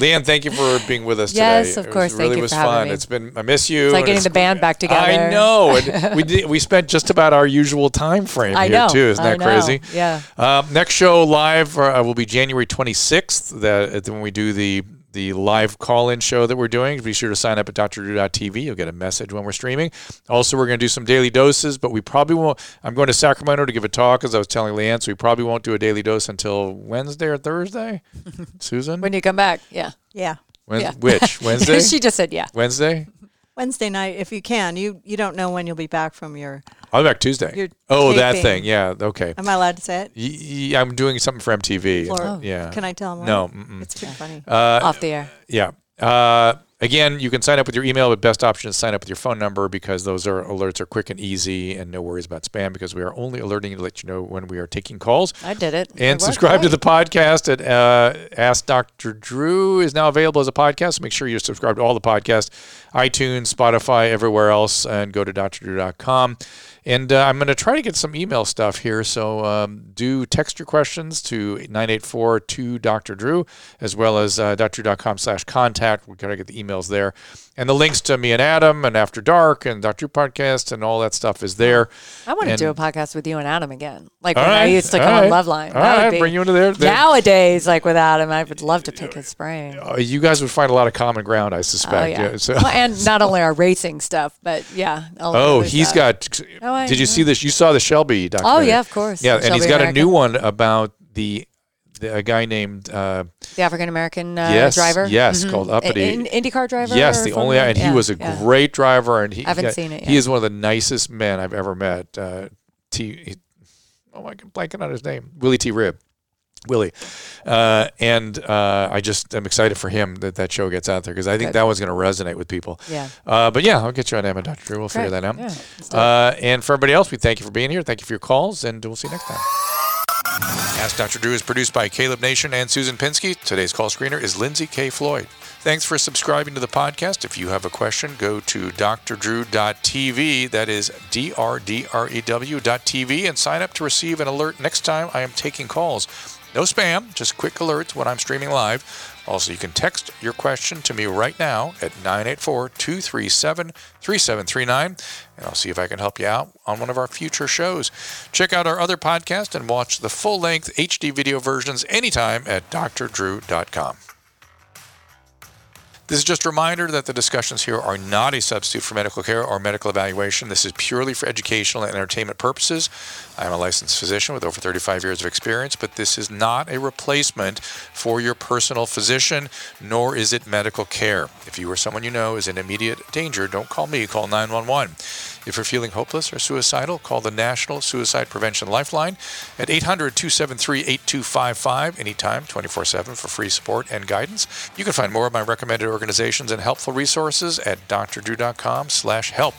Leeann, thank you for being with us Yes, today. Yes, of It course. was, Thank really you was for having fun. me. It's been. I miss you. It's like and getting the band back together. I know. And we did. We spent just about our usual time frame I here know. too. Isn't that crazy? Yeah. Um, next show live uh, will be January 26th. That when we do the the live call-in show that we're doing. Be sure to sign up at drdrew.tv. You'll get a message when we're streaming. Also, we're going to do some daily doses, but we probably won't. I'm going to Sacramento to give a talk, as I was telling Leeann, so we probably won't do a daily dose until Wednesday or Thursday. Susan, When you come back, yeah. Yeah. When- yeah. which Wednesday? she just said yeah. Wednesday. Wednesday night, if you can. You you don't know when you'll be back from your. I'll be back Tuesday. You're Oh, that thing. Yeah. Okay. Am I allowed to say it? Y- y- I'm doing something for MTV. Or- Oh. yeah. Can I tell 'em No. mm-mm. It's pretty funny. Uh, Off the air. Yeah. Uh, again, you can sign up with your email, but best option is sign up with your phone number because those are alerts are quick and easy, and no worries about spam because we are only alerting you to let you know when we are taking calls. I did it. It And worked subscribe to the podcast at uh, Ask Dr. Drew is now available as a podcast. So make sure you subscribe to all the podcasts, iTunes, Spotify, everywhere else, and go to drdrew.com. And uh, I'm going to try to get some email stuff here. So um, do text your questions to 984 2 Dr. Drew, as well as uh, drdrew.com slash contact. We're going to get the emails there. And the links to me and Adam and After Dark and Dr. Drew podcast and all that stuff is there. I want to And- do a podcast with you and Adam again. Like when I right, used to come right, on Loveline. all would be- bring you into there. There- Nowadays, like with Adam, I would love to pick his brain. Uh, you guys would find a lot of common ground, I suspect. Oh yeah. so- well, and not only our racing stuff, but yeah. Oh, he's stuff. got. Oh, I did you see this? You saw the Shelby documentary. Oh yeah, of course. Yeah, and he's got a new one about the, the a guy named. Uh, the African American uh, yes, driver. yes, Mhm. called Uppity. in- IndyCar driver. Yes, the only, and he yeah, was a yeah. great driver, and he. I haven't yeah, seen it Yet. He is one of the nicest men I've ever met. Uh, T. He, oh, I'm blanking on his name. Willy T. Ribbs. Willy, uh, and uh, I just am excited for him that that show gets out there because I think Good. that one's going to resonate with people. Yeah. Uh, but yeah, I'll get you on Emma, Dr. Drew. We'll figure that out. Yeah, let's do it. uh, and for everybody else, we thank you for being here. Thank you for your calls, and we'll see you next time. Ask Dr. Drew is produced by Kaleb Nation and Susan Pinsky. Today's call screener is Lindsay K. Floyd. Thanks for subscribing to the podcast. If you have a question, go to drdrew.tv. That is D-R-D-R-E-W dot TV and sign up to receive an alert next time I am taking calls. No spam, just quick alerts when I'm streaming live. Also, you can text your question to me right now at 984 237 3739, and I'll see if I can help you out on one of our future shows. Check out our other podcast and watch the full length HD video versions anytime at drdrew.com. This is just a reminder that the discussions here are not a substitute for medical care or medical evaluation. This is purely for educational and entertainment purposes. I am a licensed physician with over 35 years of experience, but this is not a replacement for your personal physician, nor is it medical care. If you or someone you know is in immediate danger, don't call me, call 911. If you're feeling hopeless or suicidal, call the National Suicide Prevention Lifeline at 800 273 8255 anytime, 24 7 for free support and guidance. You can find more of my recommended organizations and helpful resources at drdrew.com slash help.